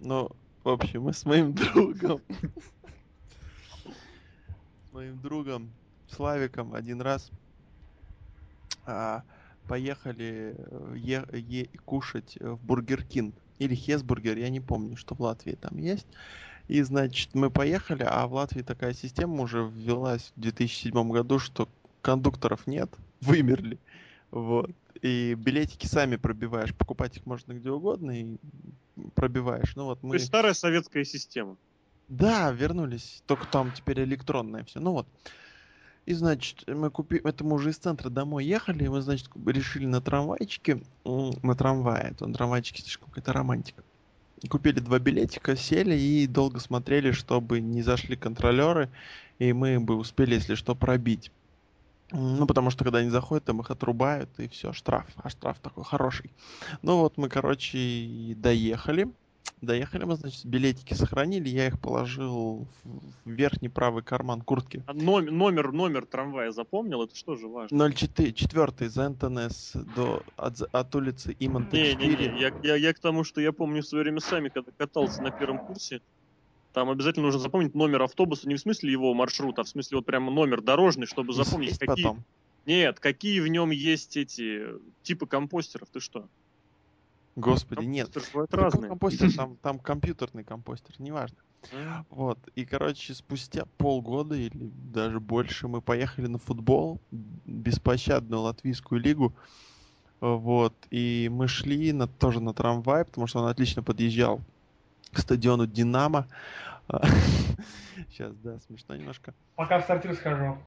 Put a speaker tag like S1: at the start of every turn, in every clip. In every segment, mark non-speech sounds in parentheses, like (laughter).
S1: Ну, в общем, мы с моим (laughs) другом, с (laughs) моим другом Славиком один раз а, поехали э, е- е- кушать в Burger King или Hesburger, я не помню, что в Латвии там есть. И, значит, мы поехали, а в Латвии такая система уже ввелась в 2007 году, что кондукторов нет, (laughs) вымерли. Вот. И билетики сами пробиваешь. Покупать их можно где угодно и пробиваешь. Ну вот мы...
S2: То есть старая советская система.
S1: Да, вернулись. Только там теперь электронное все. Ну вот. И, значит, мы купили... Это мы уже из центра домой ехали, и мы, значит, решили на трамвайчике... На трамвае. То на трамвайчике слишком какая-то романтика. Купили два билетика, сели и долго смотрели, чтобы не зашли контролеры, и мы бы успели, если что, пробить. Ну, потому что когда они заходят, там их отрубают, и все, штраф. А штраф такой хороший. Ну вот мы, короче, доехали. Доехали мы, значит, билетики сохранили, я их положил в верхний правый карман куртки.
S2: А номер, номер, номер трамвая запомнил? Это что же важно?
S1: 04, четвертый из НТНС до, от, от улицы Иманта
S2: Не,
S1: 4.
S2: не, не, я, я, я к тому, что я помню в свое время сами, когда катался на первом курсе, там обязательно нужно запомнить номер автобуса, не в смысле его маршрута, а в смысле вот прямо номер дорожный, чтобы запомнить,
S1: сесть
S2: какие...
S1: потом.
S2: Нет, какие в нем есть эти типы компостеров, ты что?
S1: Господи, нет.
S2: Бывают
S1: Какой
S2: разные.
S1: компостер? Там, там компьютерный компостер, неважно. Вот, и, короче, спустя полгода или даже больше мы поехали на футбол, беспощадную латвийскую лигу, вот, и мы шли на, тоже на трамвай, потому что он отлично подъезжал к стадиону «Динамо». Сейчас, да, смешно немножко.
S3: Пока в сортир схожу.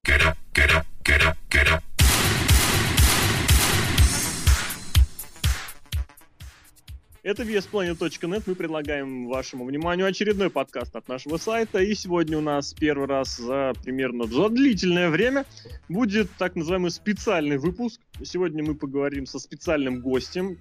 S2: Это VSPlanet.net. Мы предлагаем вашему вниманию очередной подкаст от нашего сайта. И сегодня у нас первый раз за примерно за длительное время будет так называемый специальный выпуск. Сегодня мы поговорим со специальным гостем.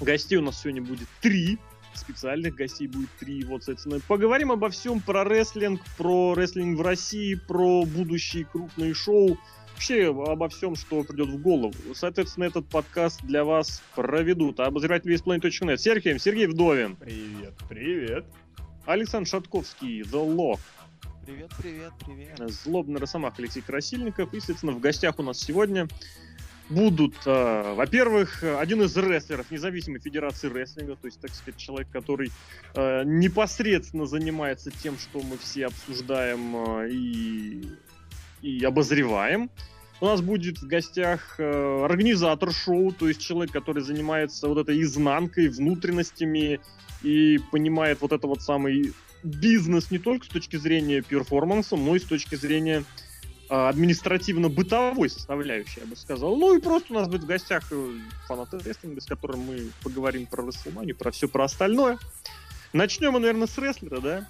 S2: Гостей у нас сегодня будет три. Специальных гостей будет три. Вот, соответственно, поговорим обо всем про рестлинг, про рестлинг в России, про будущие крупные шоу, вообще обо всем, что придет в голову. Соответственно, этот подкаст для вас проведут обозреватель VSPlanet.net Сергей, Сергей Вдовин,
S3: Привет, привет.
S2: Александр Шатковский, The Lock,
S1: Привет, привет, привет.
S2: Злобный Росомах Алексей Красильников. И, соответственно, в гостях у нас сегодня будут, э, во-первых, э, один из рестлеров независимой федерации рестлинга, то есть, так сказать, человек, который э, непосредственно занимается тем, что мы все обсуждаем э, и, и обозреваем. У нас будет в гостях э, организатор шоу, то есть человек, который занимается вот этой изнанкой, внутренностями и понимает вот это вот самый бизнес не только с точки зрения перформанса, но и с точки зрения а, административно-бытовой составляющей, я бы сказал. Ну и просто у нас будет в гостях э, фанаты рестлинга, с которым мы поговорим про Расселманию, про все про остальное. Начнем мы, наверное, с рестлера, да?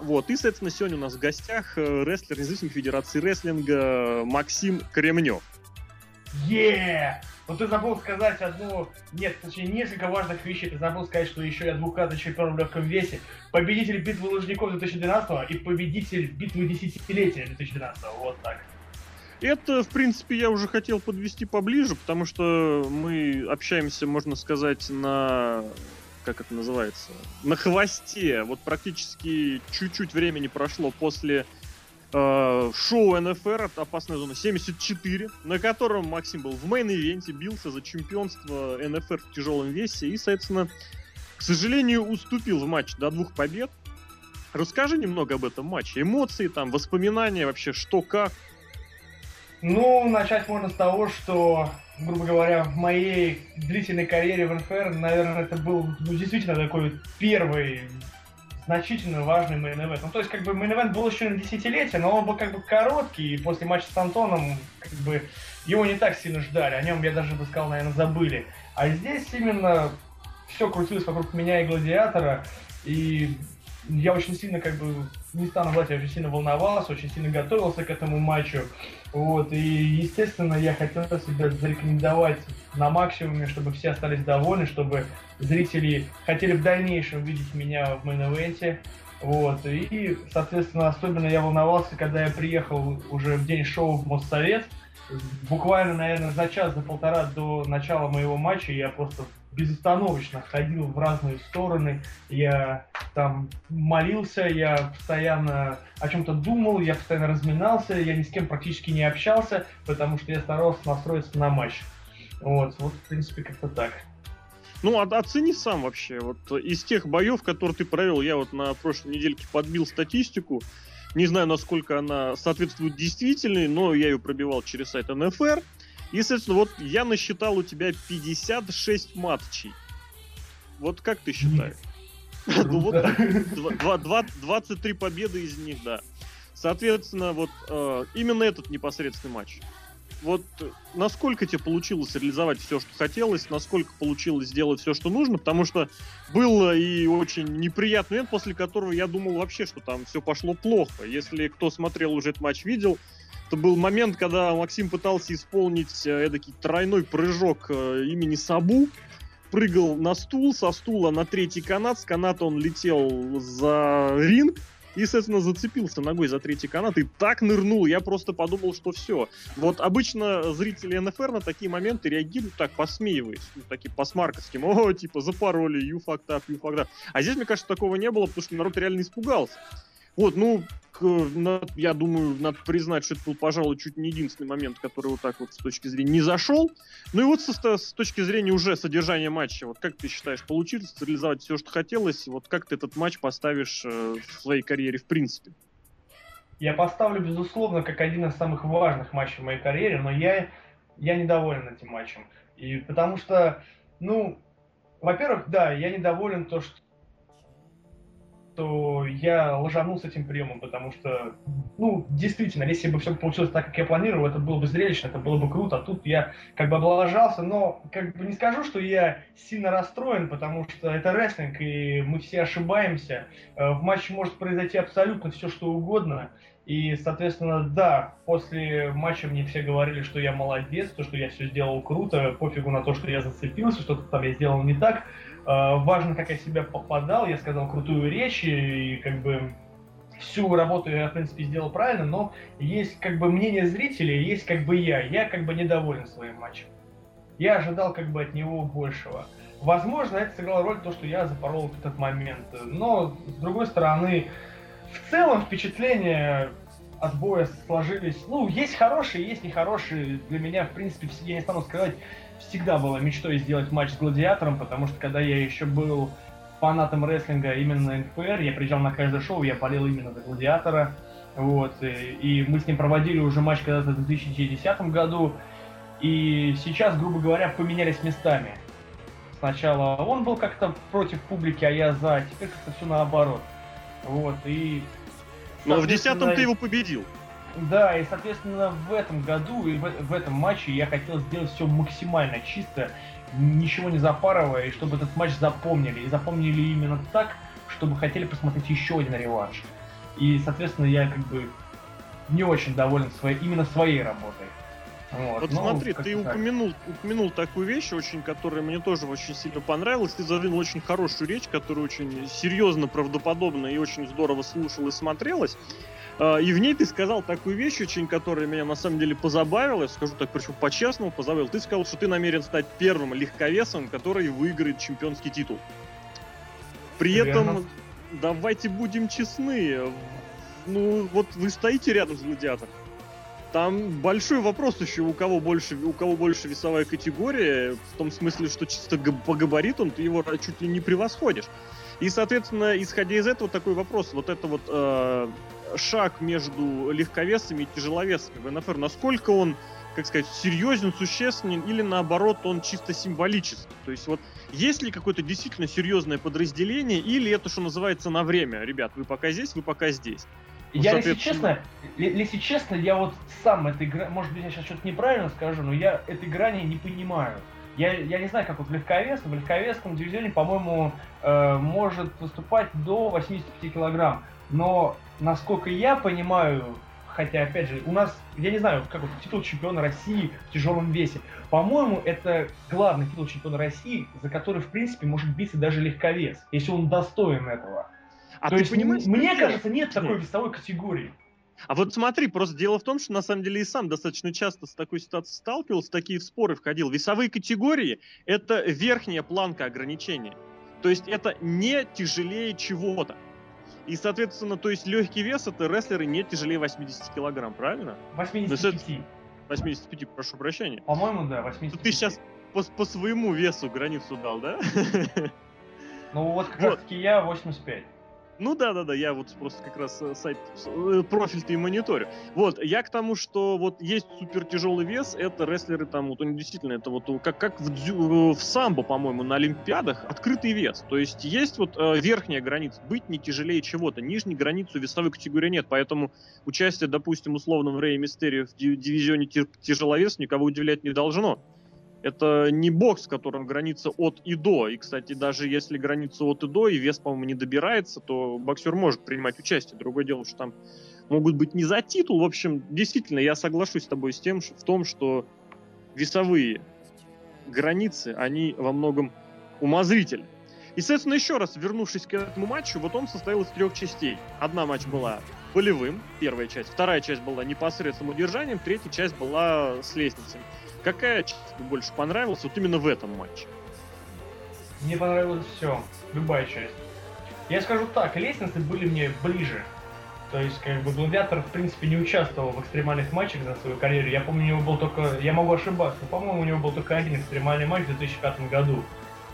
S2: Вот, и, соответственно, сегодня у нас в гостях э, рестлер независимой федерации рестлинга Максим Кремнев.
S3: Е! Но ты забыл сказать одну, нет, точнее, несколько важных вещей. Ты забыл сказать, что еще я двукратный чемпион в легком весе, победитель битвы лыжников 2012 и победитель битвы десятилетия 2012 Вот так.
S2: Это, в принципе, я уже хотел подвести поближе, потому что мы общаемся, можно сказать, на как это называется, на хвосте. Вот практически чуть-чуть времени прошло после э, шоу НФР от «Опасная зона» 74, на котором Максим был в main event е, бился за чемпионство НФР в тяжелом весе и, соответственно, к сожалению, уступил в матче до двух побед. Расскажи немного об этом матче. Эмоции, там, воспоминания вообще, что как.
S3: Ну, начать можно с того, что, грубо говоря, в моей длительной карьере в НФР, наверное, это был ну, действительно такой первый значительно важный main event. Ну, то есть, как бы, main event был еще на десятилетие, но он был как бы короткий, и после матча с Антоном, как бы, его не так сильно ждали, о нем, я даже бы сказал, наверное, забыли. А здесь именно все крутилось вокруг меня и Гладиатора, и я очень сильно, как бы, не стану врать, я очень сильно волновался, очень сильно готовился к этому матчу. Вот, и, естественно, я хотел себя зарекомендовать на максимуме, чтобы все остались довольны, чтобы зрители хотели в дальнейшем видеть меня в мейн-эвенте. Вот, и, соответственно, особенно я волновался, когда я приехал уже в день шоу в Моссовет. Буквально, наверное, за час, за полтора до начала моего матча я просто безостановочно ходил в разные стороны. Я там молился, я постоянно о чем-то думал, я постоянно разминался, я ни с кем практически не общался, потому что я старался настроиться на матч. Вот, вот в принципе, как-то так.
S2: Ну, а, оцени сам вообще. Вот из тех боев, которые ты провел, я вот на прошлой недельке подбил статистику. Не знаю, насколько она соответствует действительной, но я ее пробивал через сайт НФР. И, соответственно, вот я насчитал у тебя 56 матчей. Вот как ты считаешь? Ну вот 23 победы из них, да. Соответственно, вот э, именно этот непосредственный матч. Вот насколько тебе получилось реализовать все, что хотелось, насколько получилось сделать все, что нужно, потому что был и очень неприятный момент, после которого я думал вообще, что там все пошло плохо. Если кто смотрел уже этот матч, видел, это был момент, когда Максим пытался исполнить э, эдакий тройной прыжок э, имени Сабу. Прыгал на стул, со стула на третий канат, с каната он летел за ринг, и, соответственно, зацепился ногой за третий канат и так нырнул. Я просто подумал, что все. Вот обычно зрители НФР на такие моменты реагируют так, посмеиваясь, ну, такие по-смарковским. О, типа, запороли, you fucked up, you fucked up. А здесь, мне кажется, такого не было, потому что народ реально испугался. Вот, ну, я думаю, надо признать, что это был, пожалуй, чуть не единственный момент, который вот так вот с точки зрения не зашел. Ну и вот со, с точки зрения уже содержания матча, вот как ты считаешь, получилось реализовать все, что хотелось? Вот как ты этот матч поставишь э, в своей карьере в принципе?
S3: Я поставлю, безусловно, как один из самых важных матчей в моей карьере, но я, я недоволен этим матчем. И потому что, ну, во-первых, да, я недоволен то, что что я ложанул с этим приемом, потому что, ну, действительно, если бы все получилось так, как я планировал, это было бы зрелищно, это было бы круто, а тут я как бы облажался, но как бы не скажу, что я сильно расстроен, потому что это рестлинг, и мы все ошибаемся, э, в матче может произойти абсолютно все, что угодно, и, соответственно, да, после матча мне все говорили, что я молодец, то, что я все сделал круто, пофигу на то, что я зацепился, что-то там я сделал не так, важно, как я себя попадал, я сказал крутую речь, и как бы всю работу я, в принципе, сделал правильно, но есть как бы мнение зрителей, есть как бы я. Я как бы недоволен своим матчем. Я ожидал как бы от него большего. Возможно, это сыграло роль то, что я запорол этот момент. Но, с другой стороны, в целом впечатления от боя сложились. Ну, есть хорошие, есть нехорошие. Для меня, в принципе, я не стану скрывать, всегда было мечтой сделать матч с Гладиатором, потому что когда я еще был фанатом рестлинга именно НФР, я приезжал на каждое шоу, я болел именно за Гладиатора. Вот, и, и мы с ним проводили уже матч когда-то в 2010 году. И сейчас, грубо говоря, поменялись местами. Сначала он был как-то против публики, а я за. Теперь как-то все наоборот. Вот, и...
S2: Но в десятом ты его победил.
S3: Да, и, соответственно, в этом году и в, в этом матче я хотел сделать все максимально чисто, ничего не запарывая, и чтобы этот матч запомнили. И запомнили именно так, чтобы хотели посмотреть еще один реванш. И, соответственно, я как бы не очень доволен своей, именно своей работой.
S2: Вот, вот ну, смотри, ты так. упомянул, упомянул такую вещь, очень, которая мне тоже очень сильно понравилась. Ты задвинул очень хорошую речь, которая очень серьезно, правдоподобно и очень здорово слушал и смотрелась. А, и в ней ты сказал такую вещь очень, которая меня на самом деле позабавила, я скажу так, причем по-честному позабавил. Ты сказал, что ты намерен стать первым легковесом, который выиграет чемпионский титул. При Верно. этом, давайте будем честны, ну вот вы стоите рядом с гладиатором. Там большой вопрос еще, у кого больше, у кого больше весовая категория, в том смысле, что чисто по габаритам ты его чуть ли не превосходишь. И, соответственно, исходя из этого, такой вопрос, вот это вот э, шаг между легковесами и тяжеловесами в НФР, насколько он, как сказать, серьезен, существенен, или наоборот, он чисто символический. То есть вот есть ли какое-то действительно серьезное подразделение, или это, что называется, на время? Ребят, вы пока здесь, вы пока здесь.
S3: Ну, я, если честно, если честно, я вот сам этой грани, может быть, я сейчас что-то неправильно скажу, но я этой грани не понимаю. Я, я не знаю, как вот легковес, в легковесском дивизионе, по-моему, э, может выступать до 85 килограмм. Но насколько я понимаю, хотя, опять же, у нас, я не знаю, как вот титул чемпиона России в тяжелом весе, по-моему, это главный титул чемпиона России, за который, в принципе, может биться даже легковес, если он достоин этого. А То ты есть, понимаешь, мне кажется, нет такой весовой категории.
S2: А вот смотри, просто дело в том, что на самом деле и сам достаточно часто с такой ситуацией сталкивался, в такие споры входил. Весовые категории — это верхняя планка ограничения. То есть это не тяжелее чего-то. И, соответственно, то есть легкий вес это рестлеры не тяжелее 80 килограмм, правильно?
S3: 85.
S2: 85, прошу прощения.
S3: По-моему, да, 85.
S2: Ты сейчас по, по своему весу границу дал, да? (laughs)
S3: Ну вот как вот. раз таки я 85.
S2: Ну да, да, да, я вот просто как раз э, сайт, э, профиль-то и мониторю. Вот, я к тому, что вот есть супер тяжелый вес, это рестлеры там, вот они действительно, это вот как, как в, дзю, в самбо, по-моему, на Олимпиадах, открытый вес. То есть есть вот э, верхняя граница, быть не тяжелее чего-то, нижней границу весовой категории нет, поэтому участие, допустим, условно в Рэй Мистерио в дивизионе тяжеловес никого удивлять не должно. Это не бокс, в котором граница от и до. И, кстати, даже если граница от и до, и вес, по-моему, не добирается, то боксер может принимать участие. Другое дело, что там могут быть не за титул. В общем, действительно, я соглашусь с тобой с тем, в том, что весовые границы, они во многом умозрительны. И, соответственно, еще раз, вернувшись к этому матчу, вот он состоял из трех частей. Одна матч была болевым, первая часть. Вторая часть была непосредственным удержанием, третья часть была с лестницами. Какая часть больше понравилась вот именно в этом матче?
S3: Мне понравилось все, любая часть. Я скажу так, лестницы были мне ближе. То есть, как бы, Гладиатор, в принципе, не участвовал в экстремальных матчах за свою карьеру. Я помню, у него был только... Я могу ошибаться, но, по-моему, у него был только один экстремальный матч в 2005 году.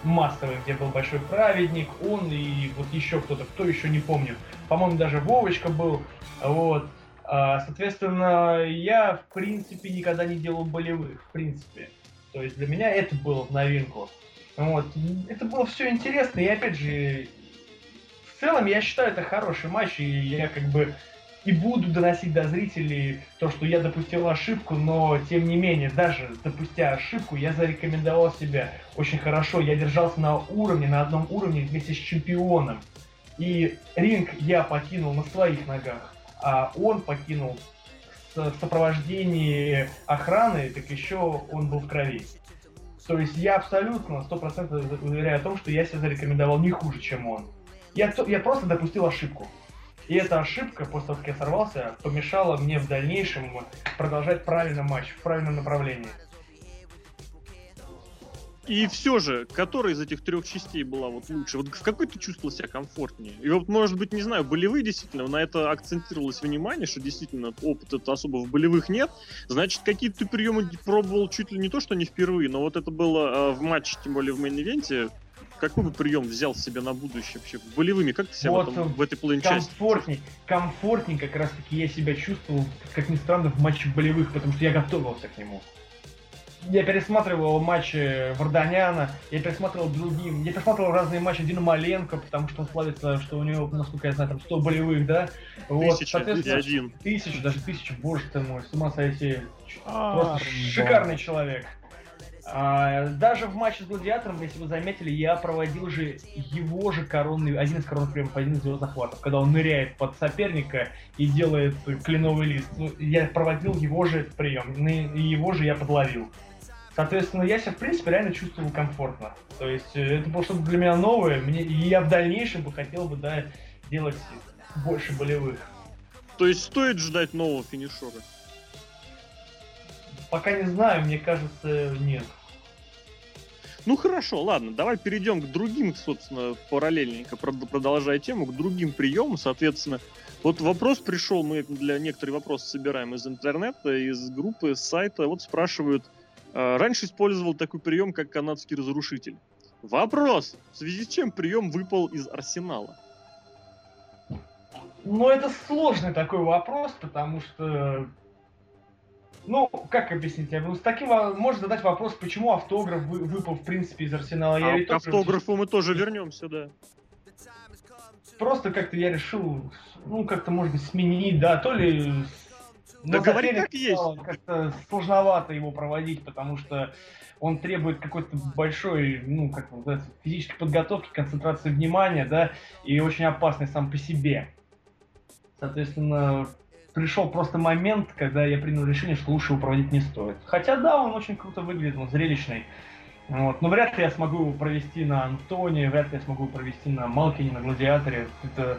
S3: Массовый, где был Большой Праведник, он и вот еще кто-то, кто еще не помню. По-моему, даже Вовочка был. Вот. А, соответственно, я, в принципе, никогда не делал болевых, в принципе. То есть для меня это было в новинку. Вот. Это было все интересно, и опять же, в целом я считаю это хороший матч, и я как бы и буду доносить до зрителей то, что я допустил ошибку, но тем не менее, даже допустя ошибку, я зарекомендовал себя очень хорошо. Я держался на уровне, на одном уровне вместе с чемпионом. И ринг я покинул на своих ногах а он покинул в сопровождении охраны, так еще он был в крови. То есть я абсолютно, сто процентов уверяю о том, что я себя зарекомендовал не хуже, чем он. Я, я просто допустил ошибку. И эта ошибка, после того, как я сорвался, помешала мне в дальнейшем продолжать правильный матч, в правильном направлении.
S2: И все же, которая из этих трех частей была вот лучше? Вот в какой ты чувствовал себя комфортнее? И вот, может быть, не знаю, болевые действительно, на это акцентировалось внимание, что действительно опыта особо в болевых нет. Значит, какие-то ты приемы пробовал чуть ли не то, что не впервые, но вот это было э, в матче, тем более в main event е. Какой бы прием взял себе на будущее вообще? Болевыми, как ты себя вот, в, этом, в этой половине
S3: части? Комфортней, комфортней как раз таки я себя чувствовал, как ни странно, в матче болевых, потому что я готовился к нему я пересматривал матчи Варданяна, я пересматривал другим, я пересматривал разные матчи Дина Маленко, потому что он славится, что у него, насколько я знаю, там 100 болевых, да?
S2: Вот, тысяча, соответственно, один.
S3: Тысячу, даже тысячу, боже ты мой, с ума сойти. Просто шикарный человек. А, даже в матче с Гладиатором, если вы заметили, я проводил же его же коронный, один из коронных приемов, один из его захватов, когда он ныряет под соперника и делает кленовый лист. Ну, я проводил его же прием, его же я подловил. Соответственно, я себя, в принципе, реально чувствовал комфортно. То есть э, это было что-то для меня новое, мне, и я в дальнейшем бы хотел бы, да, делать больше болевых.
S2: То есть стоит ждать нового финишера?
S3: Пока не знаю, мне кажется, нет.
S2: Ну хорошо, ладно, давай перейдем к другим, собственно, параллельненько продолжая тему, к другим приемам, соответственно. Вот вопрос пришел, мы для некоторых вопросов собираем из интернета, из группы, с сайта. Вот спрашивают, раньше использовал такой прием, как канадский разрушитель. Вопрос! В связи с чем прием выпал из арсенала?
S3: Ну, это сложный такой вопрос, потому что... Ну, как объяснить? Ну, с таким можно задать вопрос, почему автограф вы, выпал, в принципе, из арсенала.
S2: А я к автографу тоже... мы тоже вернемся, да.
S3: Просто как-то я решил, ну, как-то, может быть, сменить, да, то ли
S2: да говори как есть.
S3: Как-то сложновато его проводить, потому что он требует какой-то большой, ну, как называется, физической подготовки, концентрации внимания, да, и очень опасный сам по себе. Соответственно, пришел просто момент, когда я принял решение, что лучше его проводить не стоит. Хотя да, он очень круто выглядит, он зрелищный. Вот. Но вряд ли я смогу его провести на Антоне, вряд ли я смогу его провести на Малкине, на Гладиаторе. Это...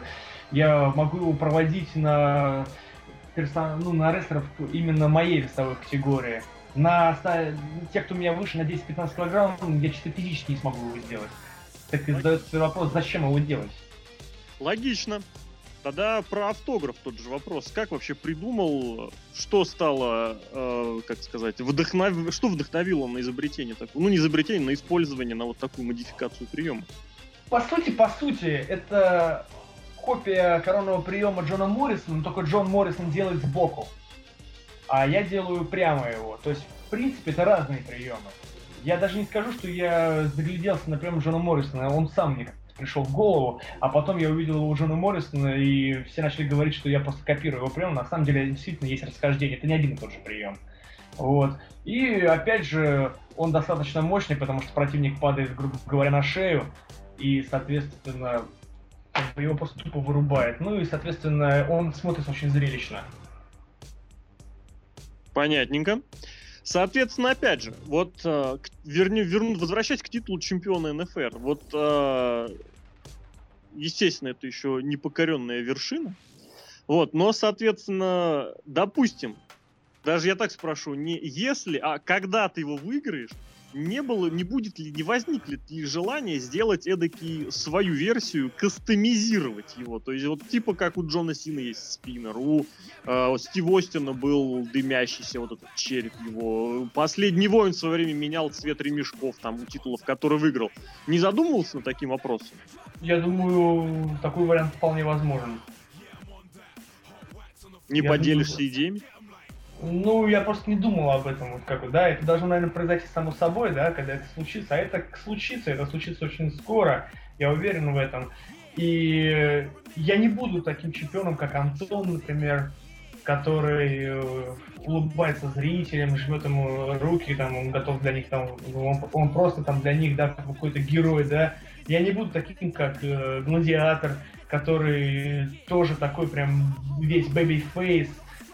S3: Я могу его проводить на персон... ну, на рестлеров именно моей весовой категории. На тех, кто у меня выше на 10-15 килограмм, я чисто физически не смогу его сделать. Так и задается вопрос, зачем его делать?
S2: Логично. Тогда про автограф тот же вопрос. Как вообще придумал, что стало, э, как сказать, вдохнов... что вдохновило на изобретение такого? Ну, не изобретение, на использование, на вот такую модификацию приема.
S3: По сути, по сути, это копия коронного приема Джона Моррисона, но только Джон Моррисон делает сбоку. А я делаю прямо его. То есть, в принципе, это разные приемы. Я даже не скажу, что я загляделся на прием Джона Моррисона, он сам мне пришел в голову, а потом я увидел его у Джона Моррисона, и все начали говорить, что я просто копирую его прием. На самом деле, действительно есть расхождение, это не один и тот же прием. Вот. И опять же, он достаточно мощный, потому что противник падает, грубо говоря, на шею, и, соответственно, его просто тупо вырубает. Ну и, соответственно, он смотрится очень зрелищно.
S2: Понятненько. Соответственно, опять же, вот э, верни, верну, возвращаясь к титулу чемпиона НФР, вот э, естественно, это еще непокоренная вершина. Вот, но, соответственно, допустим, даже я так спрошу, не если, а когда ты его выиграешь, не было, не будет ли, не возникнет ли желание сделать эдакий свою версию, кастомизировать его. То есть вот типа как у Джона Сина есть спиннер, у э, Стив Остина был дымящийся вот этот череп его. Последний воин в свое время менял цвет ремешков там у титулов, который выиграл. Не задумывался над таким вопросом?
S3: Я думаю, такой вариант вполне возможен.
S2: Не Я поделишься думаю... идеями?
S3: Ну, я просто не думал об этом, вот как да, это должно, наверное, произойти само собой, да, когда это случится, а это случится, это случится очень скоро, я уверен в этом. И я не буду таким чемпионом, как Антон, например, который э, улыбается зрителям, жмет ему руки, там, он готов для них, там, он, он просто там для них, да, какой-то герой, да. Я не буду таким, как э, Гладиатор, который тоже такой прям весь babyface,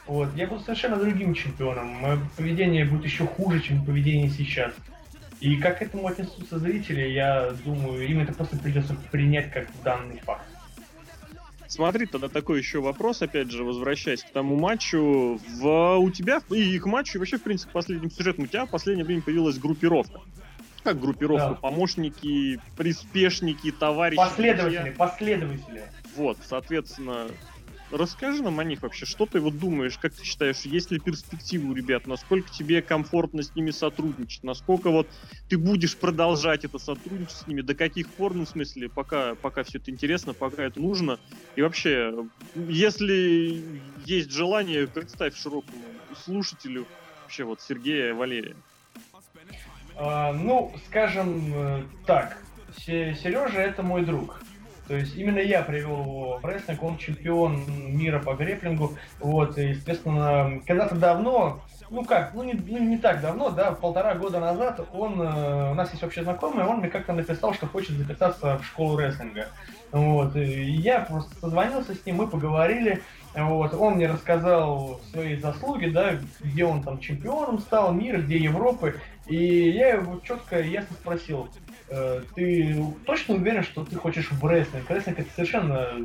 S3: вот. Я буду совершенно другим чемпионом. Мое поведение будет еще хуже, чем поведение сейчас. И как к этому отнесутся зрители, я думаю, им это просто придется принять как данный факт.
S2: Смотри, тогда такой еще вопрос, опять же, возвращаясь к тому матчу. В, у тебя и к матчу, и вообще, в принципе, последним сюжетом у тебя в последнее время появилась группировка. Как группировка? Да. Помощники, приспешники, товарищи.
S3: Последователи, друзья. последователи.
S2: Вот, соответственно, Расскажи нам о них вообще, что ты вот думаешь, как ты считаешь, есть ли перспективы у ребят, насколько тебе комфортно с ними сотрудничать, насколько вот ты будешь продолжать это сотрудничать с ними, до каких пор, ну, в смысле, пока, пока все это интересно, пока это нужно, и вообще, если есть желание, представь широкому слушателю вообще вот Сергея Валерия.
S3: А, ну, скажем э, так, Сережа это мой друг. То есть именно я привел его в рестлинг, он чемпион мира по греплингу. Вот, и, естественно, когда-то давно, ну как, ну не, ну не так давно, да, полтора года назад он, э, у нас есть общий знакомый, он мне как-то написал, что хочет записаться в школу рестлинга. Вот, и я просто созвонился с ним, мы поговорили, вот, он мне рассказал свои заслуги, да, где он там чемпионом стал, мира, где Европы, и я его четко и ясно спросил, ты точно уверен, что ты хочешь в рестлинг? Рестлинг это совершенно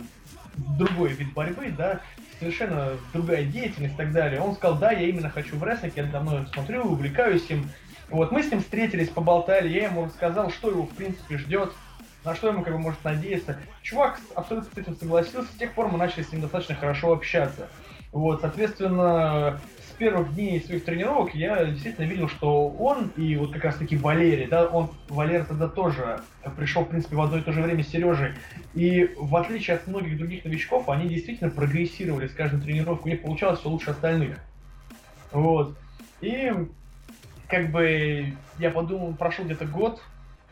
S3: другой вид борьбы, да, совершенно другая деятельность и так далее. Он сказал, да, я именно хочу в рестлинг, я давно смотрю, увлекаюсь им. Вот, мы с ним встретились, поболтали, я ему рассказал, что его в принципе ждет, на что ему как бы может надеяться. Чувак абсолютно с этим согласился, с тех пор мы начали с ним достаточно хорошо общаться. Вот, соответственно, первых дней своих тренировок я действительно видел, что он и вот как раз таки Валерий, да, он, Валер тогда тоже пришел, в принципе, в одно и то же время с Сережей. И в отличие от многих других новичков, они действительно прогрессировали с каждой тренировкой, у них получалось все лучше остальных. Вот. И как бы я подумал, прошел где-то год,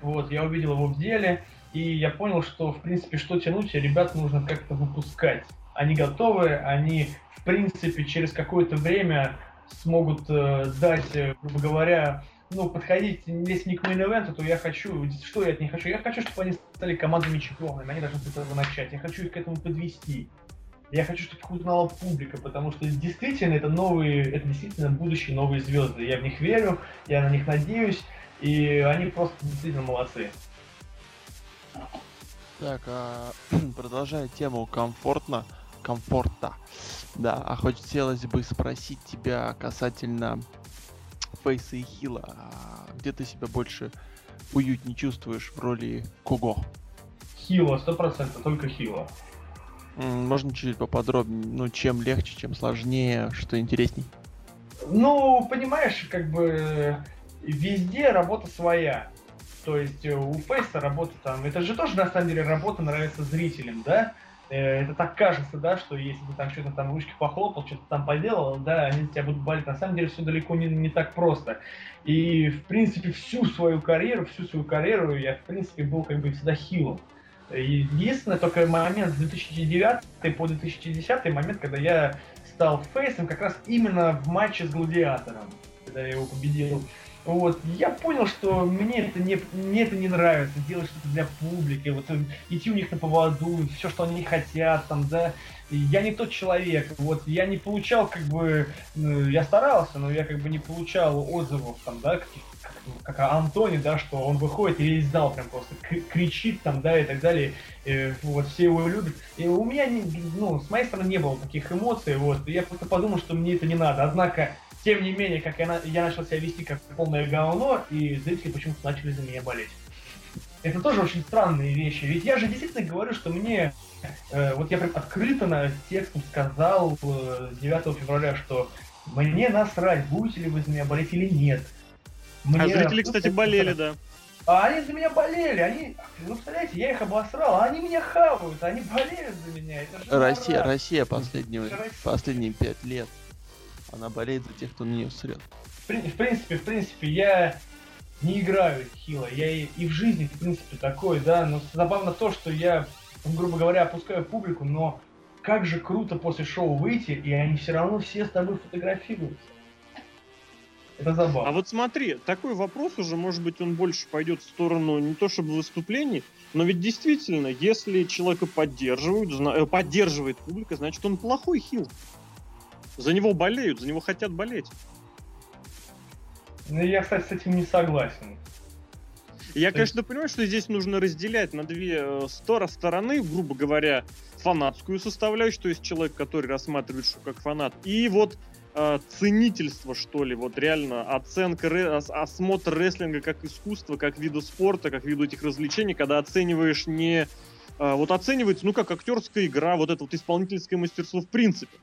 S3: вот, я увидел его в деле, и я понял, что, в принципе, что тянуть, ребят нужно как-то выпускать. Они готовы, они принципе, через какое-то время смогут э, дать, э, грубо говоря, ну, подходить, если не к мейн то я хочу, что я от них хочу? Я хочу, чтобы они стали командными чемпионами, они должны с этого начать, я хочу их к этому подвести. Я хочу, чтобы их узнала публика, потому что действительно это новые, это действительно будущие новые звезды. Я в них верю, я на них надеюсь, и они просто действительно молодцы.
S1: Так, а, (clears throat) продолжая тему комфортно, комфорта. Да, а хотелось бы спросить тебя касательно Фейса и Хила. А где ты себя больше уютнее чувствуешь в роли Кого?
S3: Хила, сто процентов, только Хила.
S1: Можно чуть-чуть поподробнее, ну, чем легче, чем сложнее, что интересней?
S3: Ну, понимаешь, как бы везде работа своя. То есть э, у Фейса работа там, это же тоже на самом деле работа нравится зрителям, да? Э, это так кажется, да, что если ты там что-то там ручки похлопал, что-то там поделал, да, они тебя будут болеть. На самом деле все далеко не, не так просто. И, в принципе, всю свою карьеру, всю свою карьеру я, в принципе, был как бы всегда хилом. Единственное, только момент с 2009 по 2010 момент, когда я стал фейсом как раз именно в матче с Гладиатором, когда я его победил. Вот, я понял, что мне это не, мне это не нравится, делать что-то для публики, вот идти у них на поводу, все, что они хотят, там, да. Я не тот человек, вот, я не получал, как бы, ну, я старался, но я как бы не получал отзывов, там, да, каких как Антони, да, что он выходит и весь зал прям просто кричит там, да, и так далее, и, вот, все его любят. И у меня, ну, с моей стороны не было таких эмоций, вот, я просто подумал, что мне это не надо. Однако, тем не менее, как я, я начал себя вести как полное говно, и зрители почему-то начали за меня болеть. Это тоже очень странные вещи. Ведь я же действительно говорю, что мне... Э, вот я прям открыто на текстом сказал э, 9 февраля, что мне насрать, будете ли вы за меня болеть или нет.
S2: Мне а зрители, кстати, болели, да.
S3: А они за меня болели, они, ну, представляете, я их обосрал, а они меня хавают, они болеют за меня. Это
S1: же Россия, Россия последние, последние пять лет, она болеет за тех, кто на нее срет.
S3: В, в принципе, в принципе, я не играю хило, я и, и в жизни, в принципе, такой, да, но забавно то, что я, грубо говоря, опускаю публику, но как же круто после шоу выйти, и они все равно все с тобой фотографируются. Это забавно.
S2: А вот смотри, такой вопрос уже, может быть, он больше пойдет в сторону не то чтобы выступлений, но ведь действительно, если человека поддерживают, э, поддерживает публика, значит он плохой хил. За него болеют, за него хотят болеть.
S3: Ну, я, кстати, с этим не согласен.
S2: Я, конечно, понимаю, что здесь нужно разделять на две э, стороны, грубо говоря, фанатскую составляющую, то есть человек, который рассматривает что как фанат, и вот э, ценительство, что ли, вот реально оценка, осмотр рестлинга как искусство, как виду спорта, как виду этих развлечений, когда оцениваешь не... Э, вот оценивается, ну, как актерская игра, вот это вот исполнительское мастерство в принципе.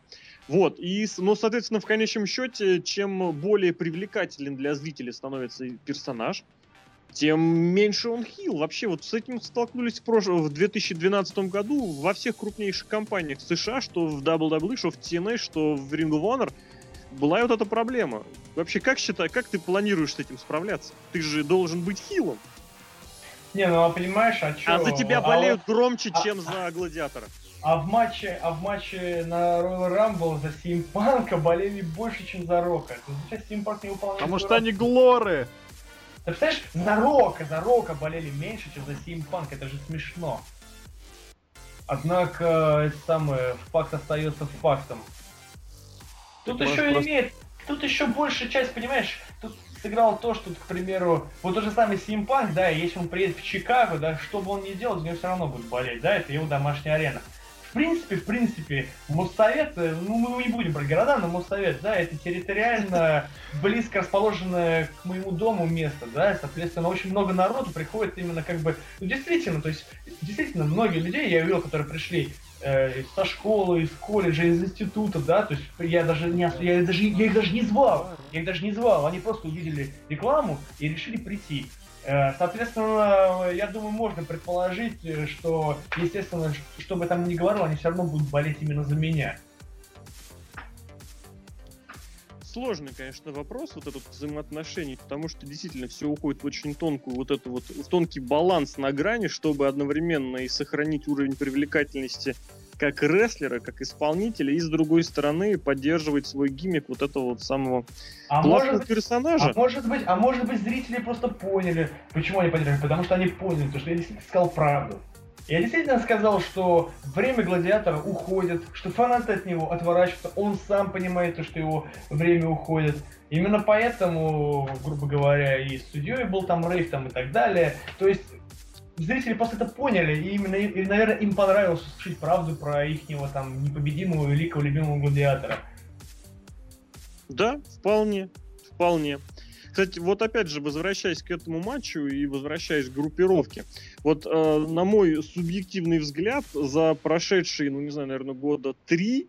S2: Вот, и, ну, соответственно, в конечном счете, чем более привлекателен для зрителя становится персонаж, тем меньше он хил. Вообще, вот с этим столкнулись в, прош... в 2012 году во всех крупнейших компаниях США, что в WWE, что в TNA, что в Ring of Honor – была вот эта проблема. Вообще, как считай, как ты планируешь с этим справляться? Ты же должен быть хилом.
S3: Не, ну а понимаешь, а что?
S2: А за тебя болеют а громче, а, чем за гладиатора.
S3: А в матче, а в матче на Royal Rumble за Симпанка болели больше, чем за Рока. Сейчас Симпанк не выполняет.
S2: Потому что они глоры.
S3: Ты представляешь, за Рока, за Рока болели меньше, чем за Симпанк. Это же смешно. Однако, это самое, факт остается фактом. Тут Может, еще просто... имеет, тут еще большая часть, понимаешь, тут сыграло то, что, к примеру, вот тот же самый Симпанк, да, если он приедет в Чикаго, да, что бы он ни делал, за него все равно будет болеть, да, это его домашняя арена. В принципе, в принципе, Моссовет, э, ну мы не будем про города, но Моссовет, да, это территориально близко расположенное к моему дому место, да, соответственно, очень много народу приходит именно как бы, ну действительно, то есть, действительно, многие людей я видел, которые пришли со школы, из колледжа, из института, да, то есть я даже не, я даже, я их даже не звал, я их даже не звал, они просто увидели рекламу и решили прийти. Э, соответственно, я думаю, можно предположить, э, что, естественно, что бы там ни говорил, они все равно будут болеть именно за меня.
S2: Сложный, конечно, вопрос, вот этот взаимоотношений, потому что действительно все уходит в очень тонкую, вот эту вот, в тонкий баланс на грани, чтобы одновременно и сохранить уровень привлекательности как рестлера, как исполнителя, и с другой стороны поддерживать свой гиммик вот этого вот самого а может, персонажа.
S3: А может быть, а может быть зрители просто поняли, почему они поддерживают, потому что они поняли, что я действительно сказал правду. Я действительно сказал, что время гладиатора уходит, что фанаты от него отворачиваются, он сам понимает, что его время уходит. Именно поэтому, грубо говоря, и судьей был там рейв там и так далее. То есть зрители просто это поняли, и именно, и, наверное, им понравилось услышать правду про их там непобедимого, великого, любимого гладиатора.
S2: Да, вполне, вполне. Кстати, вот опять же, возвращаясь к этому матчу и возвращаясь к группировке, вот э, на мой субъективный взгляд, за прошедшие, ну не знаю, наверное, года три,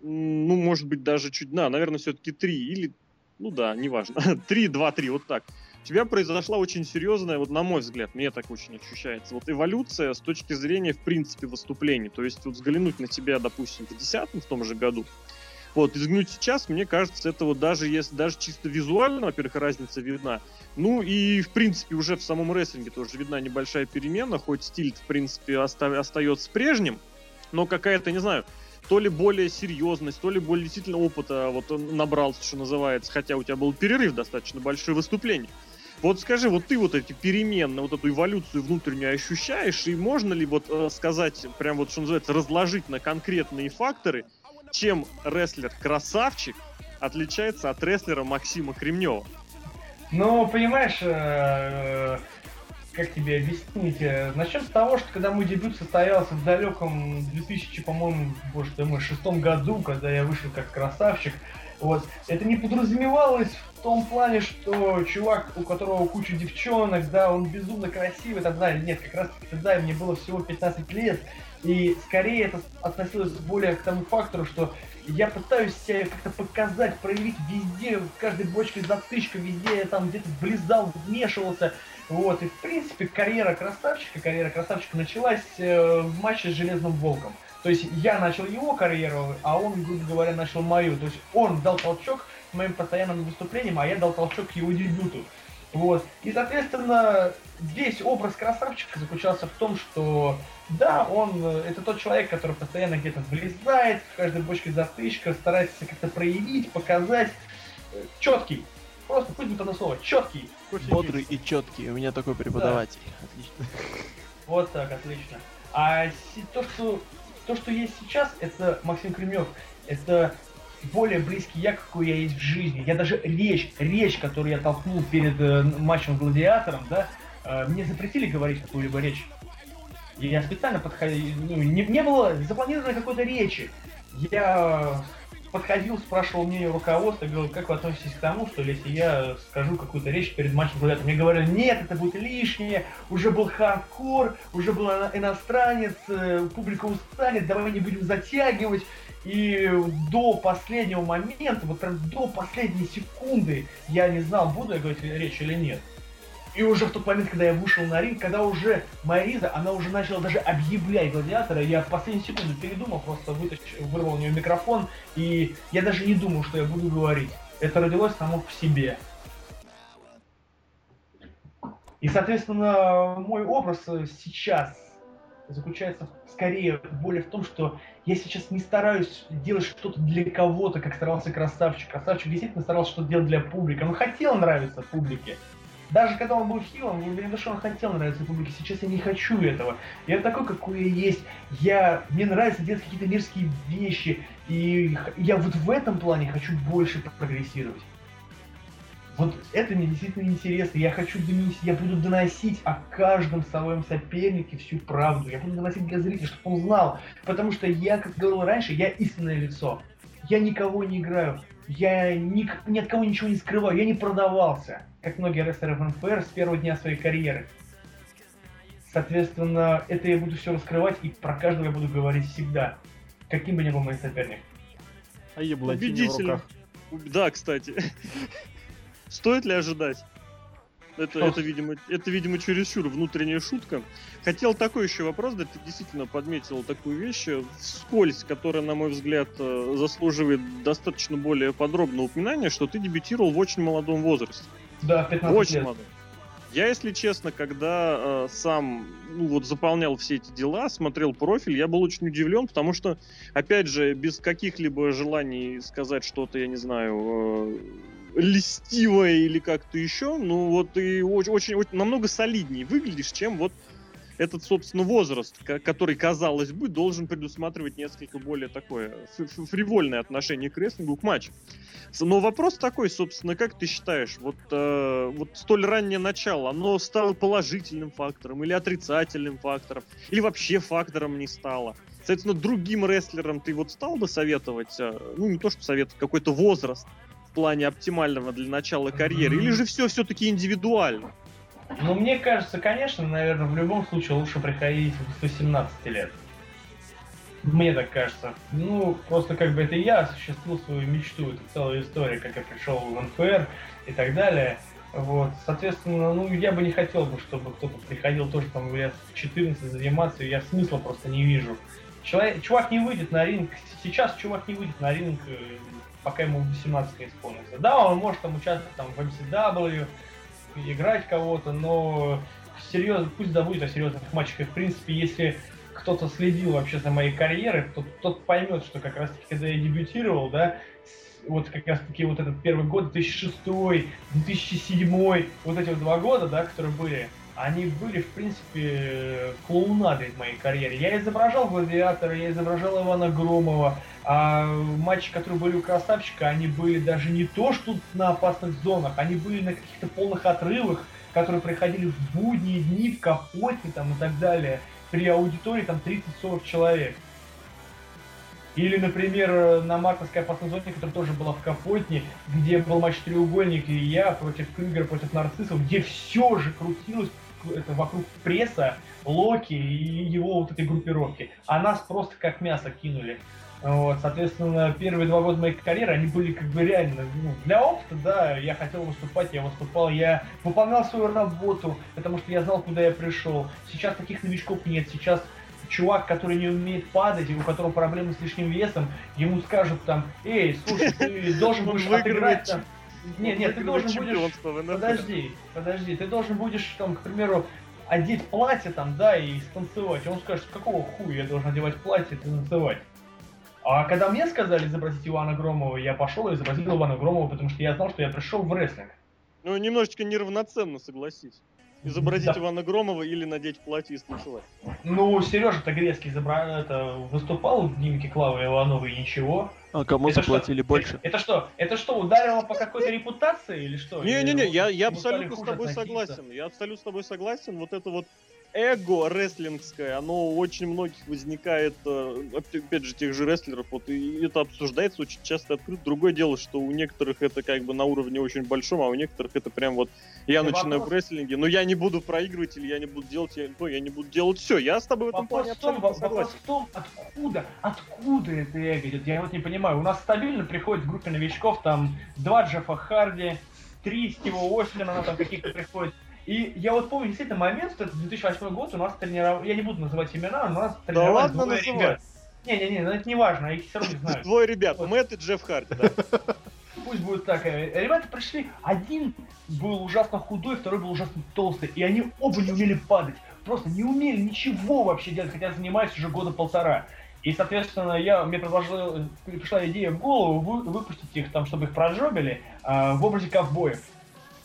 S2: ну, может быть, даже чуть, да, наверное, все-таки три, или, ну да, неважно, (laughs) три, два, три, вот так. У тебя произошла очень серьезная, вот на мой взгляд, мне так очень ощущается, вот эволюция с точки зрения, в принципе, выступлений. То есть вот взглянуть на тебя, допустим, в 10 в том же году, вот, изгнуть сейчас, мне кажется, это вот даже если, даже чисто визуально, во-первых, разница видна. Ну и, в принципе, уже в самом рестлинге тоже видна небольшая перемена, хоть стиль, в принципе, оста- остается прежним, но какая-то, не знаю, то ли более серьезность, то ли более действительно опыта вот он набрался, что называется, хотя у тебя был перерыв достаточно большое выступление. Вот скажи, вот ты вот эти перемены, вот эту эволюцию внутреннюю ощущаешь, и можно ли вот э, сказать, прям вот, что называется, разложить на конкретные факторы, чем рестлер-красавчик отличается от рестлера Максима Кремнева?
S3: Ну, понимаешь, э, как тебе объяснить? Э, Начнем с того, что когда мой дебют состоялся в далеком 2000, по-моему, боже ты мой, шестом году, когда я вышел как красавчик, вот, это не подразумевалось в том плане, что чувак, у которого куча девчонок, да, он безумно красивый, тогда, нет, как раз тогда мне было всего 15 лет, и скорее это относилось более к тому фактору, что я пытаюсь себя как-то показать, проявить везде, в каждой бочке затычка, везде я там где-то влезал, вмешивался. Вот, и в принципе карьера красавчика, карьера красавчика началась э, в матче с Железным Волком. То есть я начал его карьеру, а он, грубо говоря, начал мою. То есть он дал толчок моим постоянным выступлениям, а я дал толчок к его дебюту. Вот. И, соответственно, весь образ красавчика заключался в том, что да, он это тот человек, который постоянно где-то влезает, в каждой бочке затычка, старается как-то проявить, показать. Четкий. Просто пусть будет одно слово. Четкий.
S1: Бодрый и четкий. У меня такой преподаватель. Да. Отлично.
S3: Вот так, отлично. А то, что то, что есть сейчас, это Максим Кремнев. Это более близкий я, какой я есть в жизни. Я даже речь, речь, которую я толкнул перед э, матчем Гладиатором, да, э, мне запретили говорить какую-либо речь. Я специально подходил, ну, не, не было запланированной какой-то речи. Я подходил, спрашивал мнение руководства, говорил, как вы относитесь к тому, что если я скажу какую-то речь перед матчем Гладиатор, мне говорили, нет, это будет лишнее, уже был хардкор, уже был иностранец, э, публика устанет, давай не будем затягивать. И до последнего момента, вот прям до последней секунды я не знал, буду я говорить речь или нет. И уже в тот момент, когда я вышел на ринг, когда уже Мариза, она уже начала даже объявлять гладиатора, я в последнюю секунду передумал, просто вытащил, вырвал у нее микрофон, и я даже не думал, что я буду говорить. Это родилось само по себе. И, соответственно, мой образ сейчас заключается скорее более в том, что я сейчас не стараюсь делать что-то для кого-то, как старался Красавчик. Красавчик действительно старался что-то делать для публики. Он хотел нравиться публике. Даже когда он был хилом, в глубине души он хотел нравиться публике. Сейчас я не хочу этого. Я такой, какой я есть. Я, мне нравится делать какие-то мерзкие вещи. И я вот в этом плане хочу больше прогрессировать. Вот это мне действительно интересно. Я хочу донести, я буду доносить о каждом своем сопернике всю правду. Я буду доносить для зрителя, чтобы он знал. Потому что я, как говорил раньше, я истинное лицо. Я никого не играю. Я ни, ни от кого ничего не скрываю. Я не продавался как многие рестлеры в НФР, с первого дня своей карьеры. Соответственно, это я буду все раскрывать, и про каждого я буду говорить всегда, каким бы ни был мой соперник.
S2: А еблатини в руках. Да, кстати. (laughs) Стоит ли ожидать? Это, это, видимо, это, видимо, чересчур внутренняя шутка. Хотел такой еще вопрос, да, ты действительно подметил такую вещь, э, вскользь, которая, на мой взгляд, э, заслуживает достаточно более подробного упоминания, что ты дебютировал в очень молодом возрасте.
S3: Да, 15
S2: Очень лет. Молодой. Я, если честно, когда э, сам ну, вот заполнял все эти дела, смотрел профиль, я был очень удивлен, потому что, опять же, без каких-либо желаний сказать что-то, я не знаю, э, листивое или как-то еще, ну вот ты очень, очень, очень намного солиднее выглядишь, чем вот этот, собственно, возраст, который, казалось бы, должен предусматривать несколько более такое фривольное отношение к рестлингу, к матчу. Но вопрос такой, собственно, как ты считаешь, вот, э, вот столь раннее начало, оно стало положительным фактором или отрицательным фактором, или вообще фактором не стало? Соответственно, другим рестлерам ты вот стал бы советовать, э, ну не то что советовать, какой-то возраст плане оптимального для начала карьеры, или же все все-таки индивидуально?
S3: Ну, мне кажется, конечно, наверное, в любом случае лучше приходить с 18 лет. Мне так кажется. Ну, просто как бы это я осуществил свою мечту, это целая история, как я пришел в НФР и так далее. Вот, соответственно, ну, я бы не хотел бы, чтобы кто-то приходил тоже там лет в 14 заниматься, я смысла просто не вижу. Человек, чувак не выйдет на ринг, сейчас чувак не выйдет на ринг, э, пока ему 18 не исполнится. Да, он может там участвовать там в MCW, играть кого-то, но серьезно, пусть забудет о серьезных матчах. И, в принципе, если кто-то следил вообще за моей карьерой, то тот поймет, что как раз таки, когда я дебютировал, да, вот как раз таки вот этот первый год, 2006, 2007, вот эти вот два года, да, которые были, они были, в принципе, клоунадой в моей карьере. Я изображал Гладиатора, я изображал Ивана Громова, а матчи, которые были у Красавчика, они были даже не то, что на опасных зонах, они были на каких-то полных отрывах, которые проходили в будние дни, в капоте там и так далее, при аудитории там 30-40 человек. Или, например, на мартовской опасной зоне, которая тоже была в Капотне, где был матч треугольник и я против Крюгера, против Нарциссов, где все же крутилось это вокруг пресса, Локи и его вот этой группировки. А нас просто как мясо кинули. Вот, соответственно, первые два года моей карьеры, они были как бы реально, ну, для опыта, да, я хотел выступать, я выступал, я выполнял свою работу, потому что я знал, куда я пришел. Сейчас таких новичков нет, сейчас чувак, который не умеет падать, и у которого проблемы с лишним весом, ему скажут там, эй, слушай, ты (laughs) должен будешь отыграть там, нет, нет, ты должен будешь... Подожди, подожди, ты должен будешь, там, к примеру, одеть платье там, да, и станцевать. Он скажет, какого хуя я должен одевать платье и танцевать? А когда мне сказали изобразить Ивана Громова, я пошел и изобразил Ивана Громова, потому что я знал, что я пришел в рестлинг.
S2: Ну, немножечко неравноценно, согласись. Изобразить да. Ивана Громова или надеть платье и станцевать.
S3: Ну, Сережа Тагрецкий изобра... это, выступал в дневнике Клавы Ивановой ничего.
S1: А кому это заплатили
S3: что?
S1: больше?
S3: Это, это что? Это что, ударило по какой-то репутации или что?
S2: Не-не-не, я, я абсолютно с тобой согласен. Я абсолютно с тобой согласен. Вот это вот эго рестлингское, оно у очень многих возникает, э, опять же, тех же рестлеров, вот, и это обсуждается очень часто открыто. Другое дело, что у некоторых это как бы на уровне очень большом, а у некоторых это прям вот, я и начинаю вопрос... в рестлинге, но я не буду проигрывать или я не буду делать, я, ну, я не буду делать все. Я с тобой в этом
S3: вопрос плане абсолютно том, согласен. Вопрос в том, откуда, откуда это эго идет, я вот не понимаю. У нас стабильно приходит в группе новичков там два Джеффа Харди, три Стива Остина, там каких-то приходит и я вот помню действительно момент, что это 2008 год, у нас тренировали, я не буду называть имена, но у нас тренировали
S2: да ладно двое ребят.
S3: Не-не-не, ну это не важно, их все равно не знают.
S2: Двое ребят, вот. Мэтт и Джефф Харди, да. (laughs)
S3: Пусть будет так. Ребята пришли, один был ужасно худой, второй был ужасно толстый, и они оба не умели падать. Просто не умели ничего вообще делать, хотя занимаюсь уже года полтора. И, соответственно, я, мне предложил, пришла идея в голову вы, выпустить их там, чтобы их прожобили э, в образе ковбоев.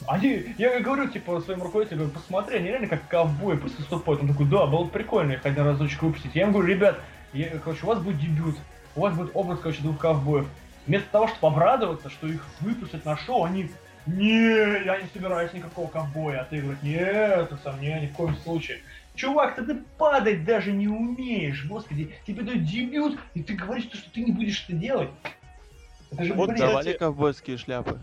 S3: Они, я говорю, типа, своим руководителям, говорю, посмотри, они реально как ковбой выступают. Он такой, да, было бы прикольно их один разочек выпустить. Я им говорю, ребят, я, короче, у вас будет дебют, у вас будет образ, короче, двух ковбоев. Вместо того, чтобы обрадоваться, что их выпустят на шоу, они не, я не собираюсь никакого ковбоя отыгрывать. Нет, это сам не, ни в коем случае. Чувак, ты, ты падать даже не умеешь. Господи, тебе дают дебют, и ты говоришь, что ты не будешь это делать.
S1: Это же вот бред. давали ковбойские шляпы.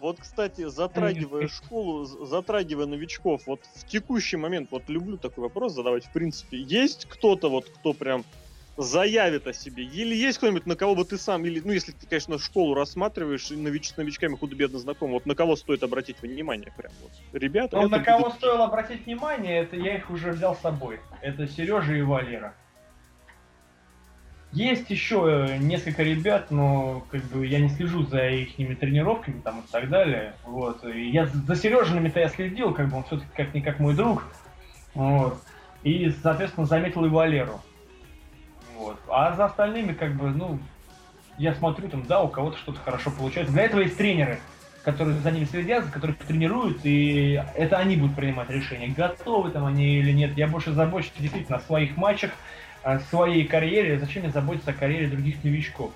S2: Вот, кстати, затрагивая школу, затрагивая новичков, вот в текущий момент, вот люблю такой вопрос задавать, в принципе, есть кто-то вот, кто прям заявит о себе? Или есть кто-нибудь, на кого бы ты сам, или, ну, если ты, конечно, школу рассматриваешь, и нович, с новичками худо-бедно знаком, вот на кого стоит обратить внимание прям? Вот. Ребята,
S3: ну, на кого будет... стоило обратить внимание, это я их уже взял с собой. Это Сережа и Валера. Есть еще э, несколько ребят, но как бы я не слежу за их тренировками там и так далее. Вот. И я за Сережиными-то я следил, как бы он все-таки как-никак мой друг. Вот. И, соответственно, заметил и Валеру. Вот. А за остальными, как бы, ну, я смотрю там, да, у кого-то что-то хорошо получается. Для этого есть тренеры. которые за ними следят, которых тренируют, и это они будут принимать решение, готовы там они или нет. Я больше забочусь действительно о своих матчах, своей карьере. Зачем мне заботиться о карьере других новичков?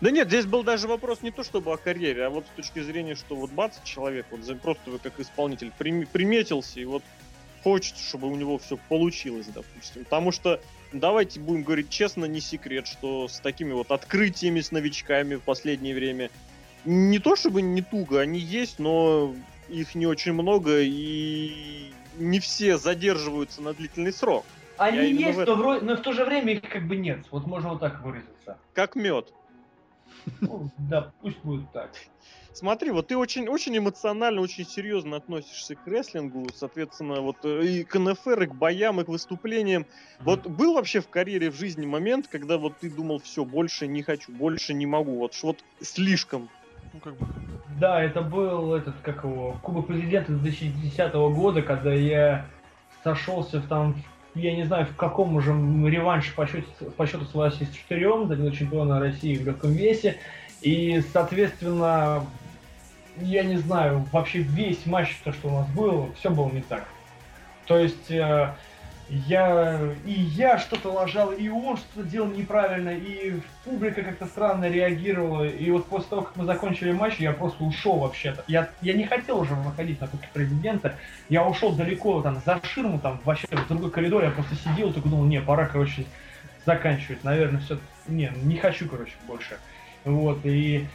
S2: Да нет, здесь был даже вопрос не то чтобы о карьере, а вот с точки зрения, что вот бац, человек вот просто как исполнитель приметился, и вот хочется, чтобы у него все получилось, допустим. Потому что, давайте будем говорить честно, не секрет, что с такими вот открытиями, с новичками в последнее время не то чтобы не туго, они есть, но их не очень много, и не все задерживаются на длительный срок.
S3: Они Я есть, но в, но в то же время их как бы нет. Вот можно вот так выразиться.
S2: Как мед.
S3: Ну, да, пусть будет так.
S2: Смотри, вот ты очень, очень эмоционально, очень серьезно относишься к рестлингу, соответственно, вот э, и к НФР, и к боям, и к выступлениям. Mm-hmm. Вот был вообще в карьере, в жизни момент, когда вот ты думал, все, больше не хочу, больше не могу, вот, вот слишком.
S3: Ну, как бы. Да, это был этот, как его, Кубок президента 2010 года, когда я сошелся в там я не знаю, в каком уже реванше по счету, по счету с 84 добил чемпиона России в легком весе. И, соответственно, я не знаю, вообще весь матч, то, что у нас было, все было не так. То есть э, я и я что-то ложал, и он что-то делал неправильно, и публика как-то странно реагировала. И вот после того, как мы закончили матч, я просто ушел вообще-то. Я, я не хотел уже выходить на Кубке Президента. Я ушел далеко там за ширму, там вообще в другой коридор. Я просто сидел, только думал, не, пора, короче, заканчивать. Наверное, все. Не, не хочу, короче, больше. Вот, и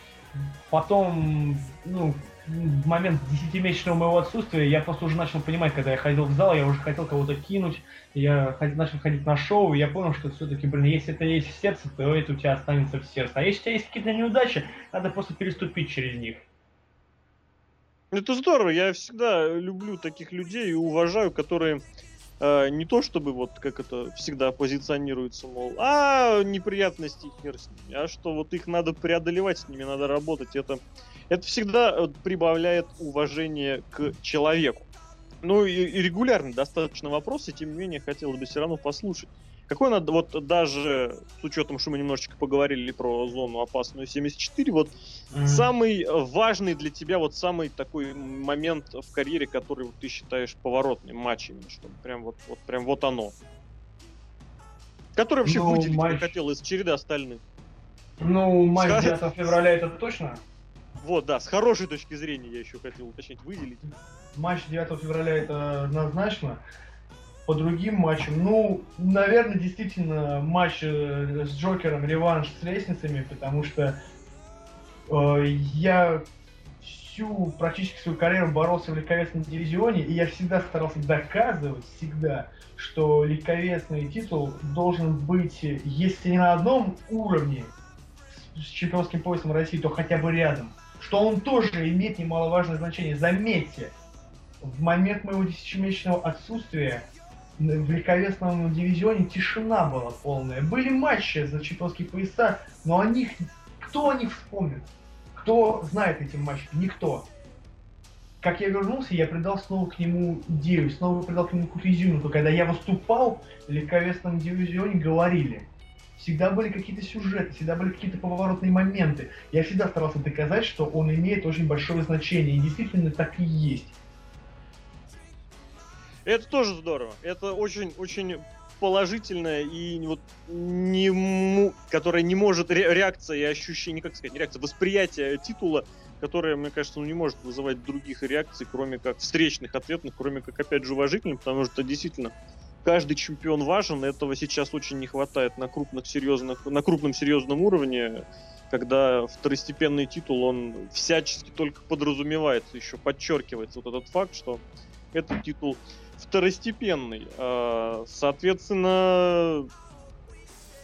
S3: потом, ну, в момент десятимесячного моего отсутствия я просто уже начал понимать, когда я ходил в зал, я уже хотел кого-то кинуть, я начал ходить на шоу, и я понял, что все-таки, блин, если это есть в сердце, то это у тебя останется в сердце. А если у тебя есть какие-то неудачи, надо просто переступить через них.
S2: Это здорово, я всегда люблю таких людей и уважаю, которые э, не то чтобы вот как это всегда позиционируется, мол, а неприятности хер с ними, а что вот их надо преодолевать, с ними надо работать, это это всегда э, прибавляет уважение к человеку. Ну и, и регулярно достаточно вопросы, тем не менее, хотелось бы все равно послушать. Какой надо, вот даже с учетом, что мы немножечко поговорили про зону опасную 74, вот mm-hmm. самый важный для тебя, вот самый такой момент в карьере, который вот, ты считаешь поворотным матчем, что прям вот, вот прям вот оно. Который вообще ну, выделить матч... хотел из череды остальных.
S3: Ну, матч 9 февраля это точно?
S2: Вот, да, с хорошей точки зрения я еще хотел уточнить, выделить.
S3: Матч 9 февраля это однозначно. По другим матчам, ну, наверное, действительно матч э, с Джокером, реванш с лестницами, потому что э, я всю практически свою карьеру боролся в легковесном дивизионе, и я всегда старался доказывать, всегда, что легковесный титул должен быть, если не на одном уровне с чемпионским поясом России, то хотя бы рядом что он тоже имеет немаловажное значение. Заметьте, в момент моего десятимесячного отсутствия в легковесном дивизионе тишина была полная. Были матчи за чемпионские пояса, но о них кто о них вспомнит? Кто знает эти матчи? Никто. Как я вернулся, я придал снова к нему идею, снова придал к нему какую-то изюминку. Когда я выступал в легковесном дивизионе, говорили – всегда были какие-то сюжеты, всегда были какие-то поворотные моменты. Я всегда старался доказать, что он имеет очень большое значение, и действительно так и есть.
S2: Это тоже здорово. Это очень-очень положительная и вот не, которая не может ре, реакция и ощущение, как сказать, не реакция, восприятие титула, которое, мне кажется, ну, не может вызывать других реакций, кроме как встречных, ответных, кроме как, опять же, уважительных, потому что действительно каждый чемпион важен, этого сейчас очень не хватает на крупных серьезных, на крупном серьезном уровне, когда второстепенный титул, он всячески только подразумевается, еще подчеркивается вот этот факт, что этот титул второстепенный. А, соответственно,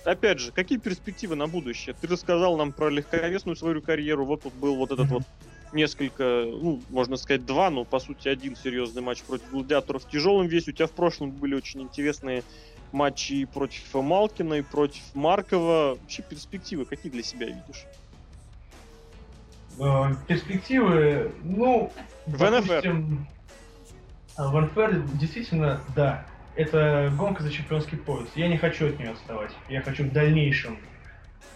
S2: опять же, какие перспективы на будущее? Ты рассказал нам про легковесную свою карьеру, вот тут был вот этот вот несколько, ну, можно сказать, два, но по сути один серьезный матч против гладиаторов в тяжелом весе. У тебя в прошлом были очень интересные матчи и против Малкина, и против Маркова. Вообще перспективы какие для себя видишь?
S3: Э, перспективы, ну,
S2: в НФР.
S3: А, в НФР действительно, да, это гонка за чемпионский пояс. Я не хочу от нее отставать. Я хочу в дальнейшем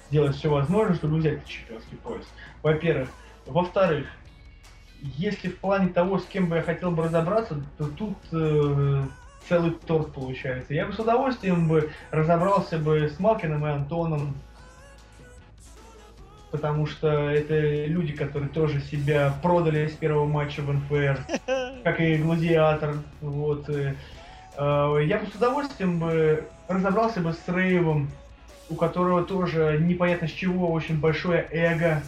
S3: сделать все возможное, чтобы взять этот чемпионский пояс. Во-первых, во-вторых, если в плане того, с кем бы я хотел бы разобраться, то тут э, целый торт получается. Я бы с удовольствием бы разобрался бы с Малкиным и Антоном, потому что это люди, которые тоже себя продали с первого матча в НФР, (laughs) как и Гладиатор. Вот. Э, э, я бы с удовольствием бы разобрался бы с Рейвом, у которого тоже непонятно с чего очень большое эго,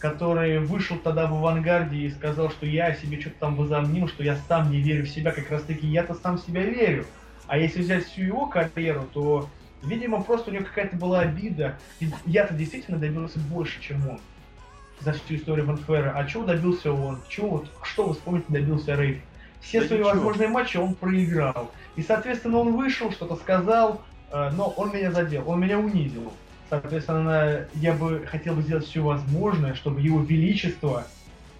S3: который вышел тогда в авангарде и сказал, что я себе что-то там возомнил, что я сам не верю в себя, как раз таки я-то сам в себя верю. А если взять всю его карьеру, то, видимо, просто у него какая-то была обида. Я-то действительно добился больше, чем он за всю историю Ванфера. А чего добился он? Чего вот, что вы вспомните добился Рейв? Все да свои ничего. возможные матчи он проиграл. И, соответственно, он вышел, что-то сказал, э, но он меня задел, он меня унизил. Соответственно, я бы хотел бы сделать все возможное, чтобы его величество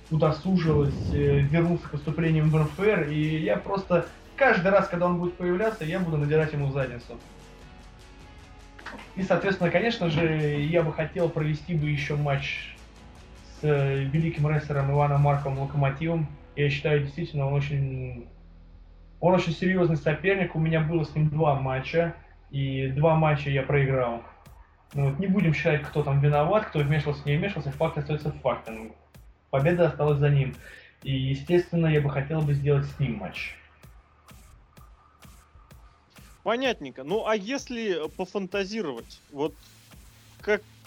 S3: удосужилось э, вернуться к выступлениям в НФР, и я просто каждый раз, когда он будет появляться, я буду надирать ему задницу. И, соответственно, конечно же, я бы хотел провести бы еще матч с э, великим рестлером Иваном Марком Локомотивом. Я считаю, действительно, он очень, он очень серьезный соперник. У меня было с ним два матча, и два матча я проиграл. Ну, вот не будем считать, кто там виноват, кто вмешивался, не вмешивался, факт остается фактом. Победа осталась за ним. И, естественно, я бы хотел бы сделать с ним матч.
S2: Понятненько. Ну, а если пофантазировать, вот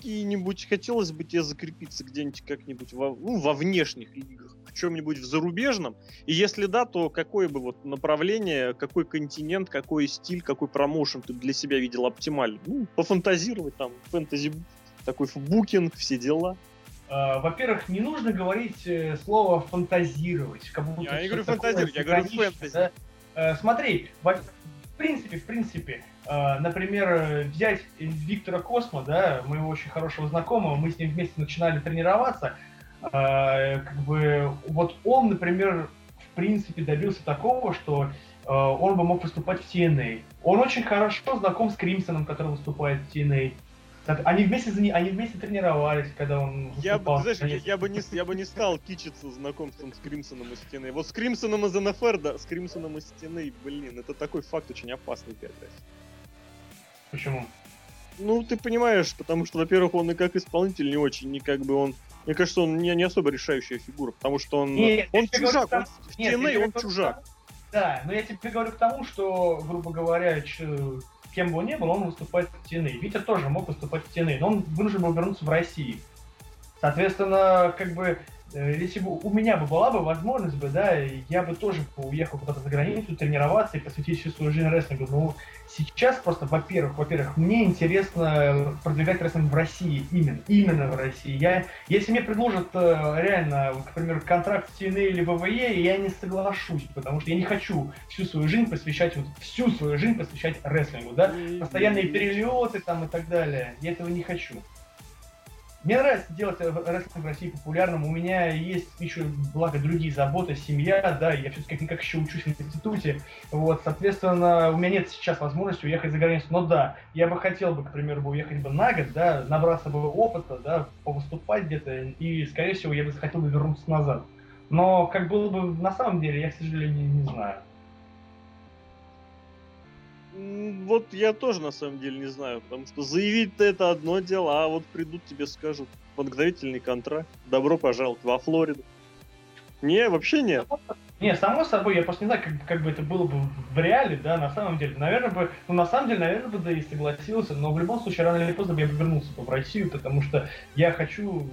S2: какие-нибудь, хотелось бы тебе закрепиться где-нибудь как-нибудь во, ну, во внешних лигах, в чем-нибудь в зарубежном? И если да, то какое бы вот направление, какой континент, какой стиль, какой промоушен ты для себя видел оптимально? Ну, пофантазировать там, фэнтези, такой букинг, все дела.
S3: Uh, во-первых, не нужно говорить э, слово фантазировать. Как будто
S2: я не говорю фантазировать, я говорю фэнтези. Да?
S3: Uh, смотри, в принципе, в принципе, например, взять Виктора Космо, да, моего очень хорошего знакомого, мы с ним вместе начинали тренироваться, а, как бы, вот он, например, в принципе добился такого, что а, он бы мог выступать в TNA. Он очень хорошо знаком с Кримсоном, который выступает в TNA. Они вместе, они вместе тренировались, когда он
S2: я бы, знаешь, я, я, бы не, я бы не стал кичиться знакомством с Кримсоном из стены. Вот с Кримсоном из НФР, да, с Кримсоном из стены, блин, это такой факт очень опасный опять.
S3: Почему?
S2: Ну, ты понимаешь, потому что, во-первых, он и как исполнитель не очень, не как бы он мне кажется, он не, не особо решающая фигура, потому что он, нет, он чужак, говорю, он в нет, TNA он чужак.
S3: Да, но я тебе говорю к тому, что, грубо говоря, кем бы он ни был, он выступает в TNA. Витя тоже мог выступать в TNA, но он вынужден был вернуться в Россию. Соответственно, как бы если бы у меня бы была бы возможность бы, да, я бы тоже уехал куда-то за границу тренироваться и посвятить всю свою жизнь рестлингу. Но сейчас просто, во-первых, во-первых, мне интересно продвигать рестлинг в России именно, именно в России. Я, если мне предложат э, реально, к примеру, контракт в TNA или ВВЕ, я не соглашусь, потому что я не хочу всю свою жизнь посвящать, вот всю свою жизнь посвящать рестлингу, да, постоянные перелеты там и так далее. Я этого не хочу. Мне нравится делать рестлинг в России популярным. У меня есть еще, благо, другие заботы, семья, да, я все-таки как-никак еще учусь в институте. Вот, соответственно, у меня нет сейчас возможности уехать за границу. Но да, я бы хотел бы, к примеру, бы уехать бы на год, да, набраться бы опыта, да, повыступать где-то, и, скорее всего, я бы захотел бы вернуться назад. Но как было бы на самом деле, я, к сожалению, не знаю.
S2: Вот я тоже на самом деле не знаю, потому что заявить-то это одно дело, а вот придут тебе скажут подготовительный контракт, добро пожаловать во Флориду. Не, вообще нет.
S3: Не, само собой, я просто не знаю, как, как бы это было бы в реале, да, на самом деле. Наверное бы, ну на самом деле, наверное бы, да и согласился, но в любом случае, рано или поздно я бы вернулся бы в Россию, потому что я хочу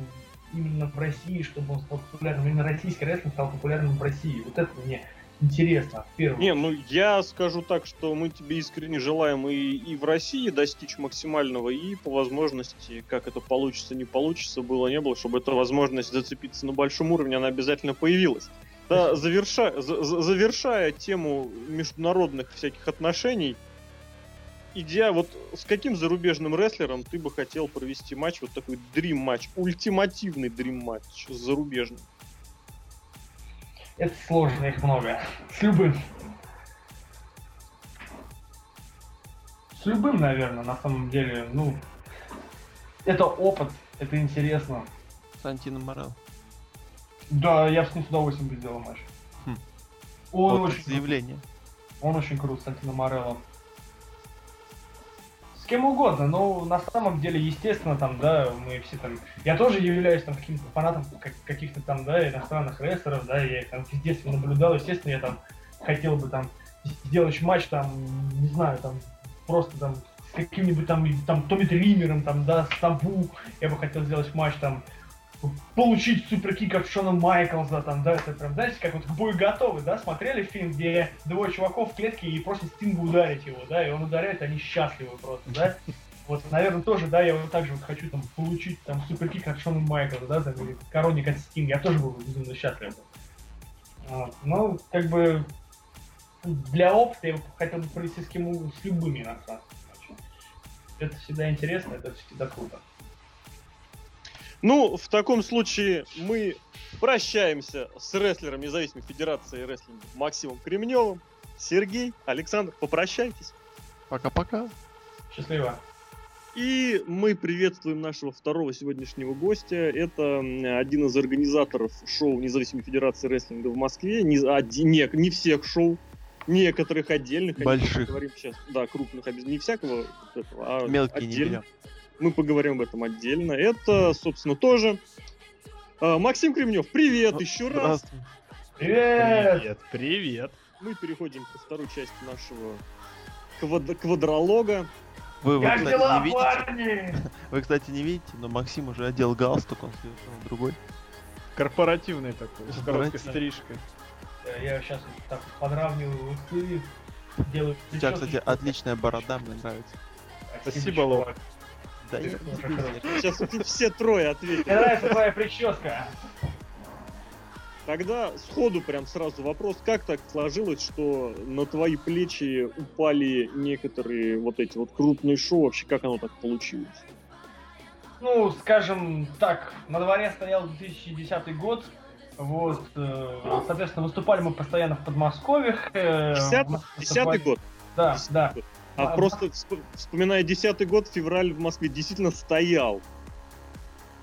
S3: именно в России, чтобы он стал популярным, именно российский рестлинг стал популярным в России. Вот это мне интересно. Первым.
S2: Не, ну я скажу так, что мы тебе искренне желаем и, и в России достичь максимального, и по возможности, как это получится, не получится, было, не было, чтобы эта возможность зацепиться на большом уровне, она обязательно появилась. Да, завершая, за, завершая тему международных всяких отношений, идя вот с каким зарубежным рестлером ты бы хотел провести матч, вот такой дрим матч, ультимативный дрим матч с зарубежным?
S3: Это сложно, их много. С любым. С любым, наверное, на самом деле. Ну, это опыт, это интересно.
S1: Сантино Морел.
S3: Да, я с ним с удовольствием бы сделал матч.
S1: Хм.
S3: Он
S1: Вот
S3: очень
S1: заявление.
S3: Он очень крут, Сантино Морелло. Кем угодно, но на самом деле, естественно, там, да, мы все там... Я тоже являюсь там каким-то фанатом как- каких-то там, да, иностранных рестлеров, да, я там с детства наблюдал, естественно, я там хотел бы там сделать матч там, не знаю, там, просто там с каким-нибудь там, там Томми Дримером, там, да, с Табу, я бы хотел сделать матч там, получить суперкик от Шона Майклза, там, да, это прям, знаете, как вот к бою готовы, да, смотрели фильм, где двое чуваков в клетке и просят Стинга ударить его, да, и он ударяет, они счастливы просто, да. Вот, наверное, тоже, да, я вот так же вот хочу там получить там суперкик от Шона Майклза, да, там, или коронник от Стинга, я тоже был бы безумно счастлив. Вот. Ну, как бы, для опыта я хотел бы провести с, кем, с любыми иностранцами. матчи. Это всегда интересно, это всегда круто.
S2: Ну, в таком случае мы прощаемся с рестлером независимой федерации рестлинга Максимом Кремневым. Сергей, Александр, попрощайтесь.
S1: Пока-пока.
S3: Счастливо.
S2: И мы приветствуем нашего второго сегодняшнего гостя. Это один из организаторов шоу Независимой Федерации Рестлинга в Москве. Не, оди- не, не всех шоу, некоторых отдельных.
S1: Больших.
S2: Говорим сейчас, да, крупных, не всякого этого, а
S1: Мелкие не
S2: отдельно.
S1: берем.
S2: Мы поговорим об этом отдельно. Это, собственно, тоже а, Максим Кремнев. Привет
S1: Ну,
S2: еще раз.
S3: Привет!
S4: Привет, привет.
S2: Мы переходим ко второй части нашего квад- квадролога.
S1: Вы, вы,
S3: Как
S1: кстати,
S3: дела,
S1: не видите,
S3: парни? (laughs)
S1: вы, кстати, не видите, но Максим уже одел галстук, он совершенно другой.
S4: Корпоративный такой, с короткой стрижкой.
S3: Я сейчас так подравниваю делаю
S1: У тебя, кстати, отличная борода, мне нравится.
S4: Спасибо, Лок.
S1: Да.
S2: Сейчас все трое ответят.
S3: Мне нравится твоя прическа.
S2: Тогда сходу прям сразу вопрос, как так сложилось, что на твои плечи упали некоторые вот эти вот крупные шоу, вообще как оно так получилось?
S3: Ну, скажем так, на дворе стоял 2010 год. Вот, э, соответственно, выступали мы постоянно в Подмосковьях. э,
S2: 50
S3: в Москве
S2: Десятый
S3: выступали-
S2: год.
S3: Да,
S2: Десятый
S3: да.
S2: год. А
S3: А,
S2: просто всп- вспоминая десятый год, февраль в Москве действительно стоял.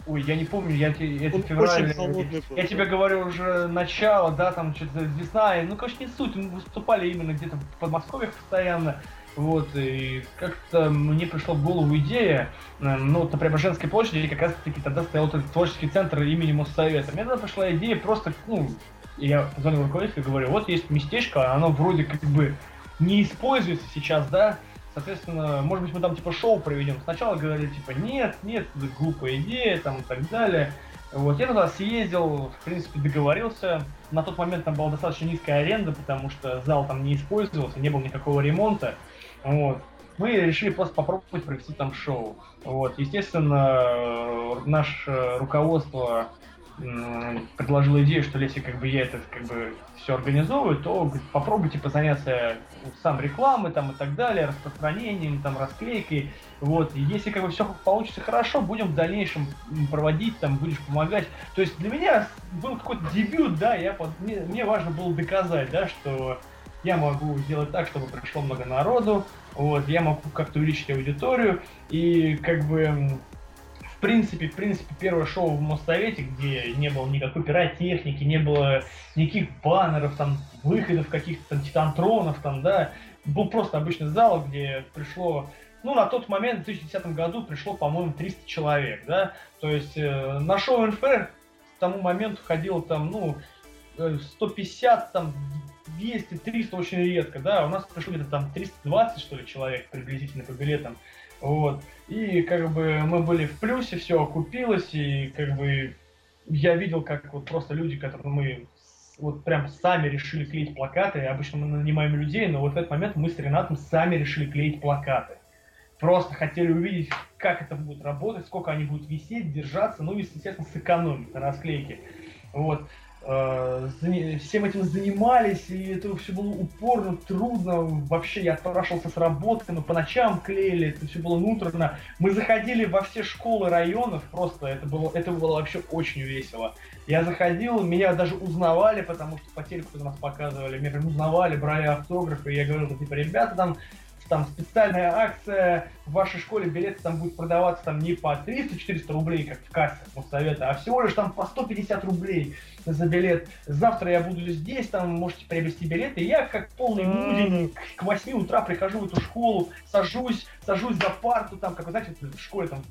S3: Ой, я не помню, я те- это февраль.
S2: холодный был.
S3: Я тебе говорю уже начало, да, там что-то весна, и, ну, конечно, не суть, мы выступали именно где-то в Подмосковьях постоянно, вот, и как-то мне пришла в голову идея, э, ну, вот, на Преображенской площади как раз-таки тогда стоял этот творческий центр имени Моссовета. Мне тогда пришла идея просто, ну, я позвонил руководителю и говорю, вот есть местечко, оно вроде как бы не используется сейчас, да, Соответственно, может быть, мы там типа шоу проведем. Сначала говорили, типа, нет, нет, это глупая идея, там и так далее. Вот, я туда съездил, в принципе, договорился. На тот момент там была достаточно низкая аренда, потому что зал там не использовался, не было никакого ремонта. Вот. Мы решили просто попробовать провести там шоу. Вот. Естественно, наше руководство м, предложило идею, что если как бы я это как бы все организовываю, то говорит, попробуй типа заняться сам рекламой там и так далее, распространением, там расклейкой. Вот, и если как бы все получится хорошо, будем в дальнейшем проводить, там будешь помогать. То есть для меня был какой-то дебют, да, я мне, мне важно было доказать, да, что я могу сделать так, чтобы пришло много народу, вот, я могу как-то увеличить аудиторию, и как бы в принципе, в принципе, первое шоу в Моссовете, где не было никакой пиротехники, не было никаких баннеров, там, выходов каких-то там титантронов, там, да, был просто обычный зал, где пришло, ну, на тот момент, в 2010 году, пришло, по-моему, 300 человек, да, то есть э, на шоу НФР к тому моменту ходило там, ну, э, 150, там, 200, 300 очень редко, да, у нас пришло где-то там 320, что ли, человек приблизительно по билетам, вот, и как бы мы были в плюсе, все окупилось, и как бы я видел, как вот просто люди, которые мы вот прям сами решили клеить плакаты, обычно мы нанимаем людей, но вот в этот момент мы с Ренатом сами решили клеить плакаты. Просто хотели увидеть, как это будет работать, сколько они будут висеть, держаться, ну и, естественно, сэкономить на расклейке. Вот. Э, Всем этим занимались, и это все было упорно, трудно. Вообще, я отпрашивался с работы, мы по ночам клеили, это все было муторно. Мы заходили во все школы районов, просто это было, это было вообще очень весело. Я заходил, меня даже узнавали, потому что по телеку нас показывали, меня узнавали, брали автографы, и я говорил, типа, ребята, там, там специальная акция, в вашей школе билеты там будут продаваться там не по 300-400 рублей, как в кассе совета, а всего лишь там по 150 рублей за билет. Завтра я буду здесь, там можете приобрести билеты. И я как полный будень к 8 утра прихожу в эту школу, сажусь, сажусь за парту, там, как вы знаете, в школе там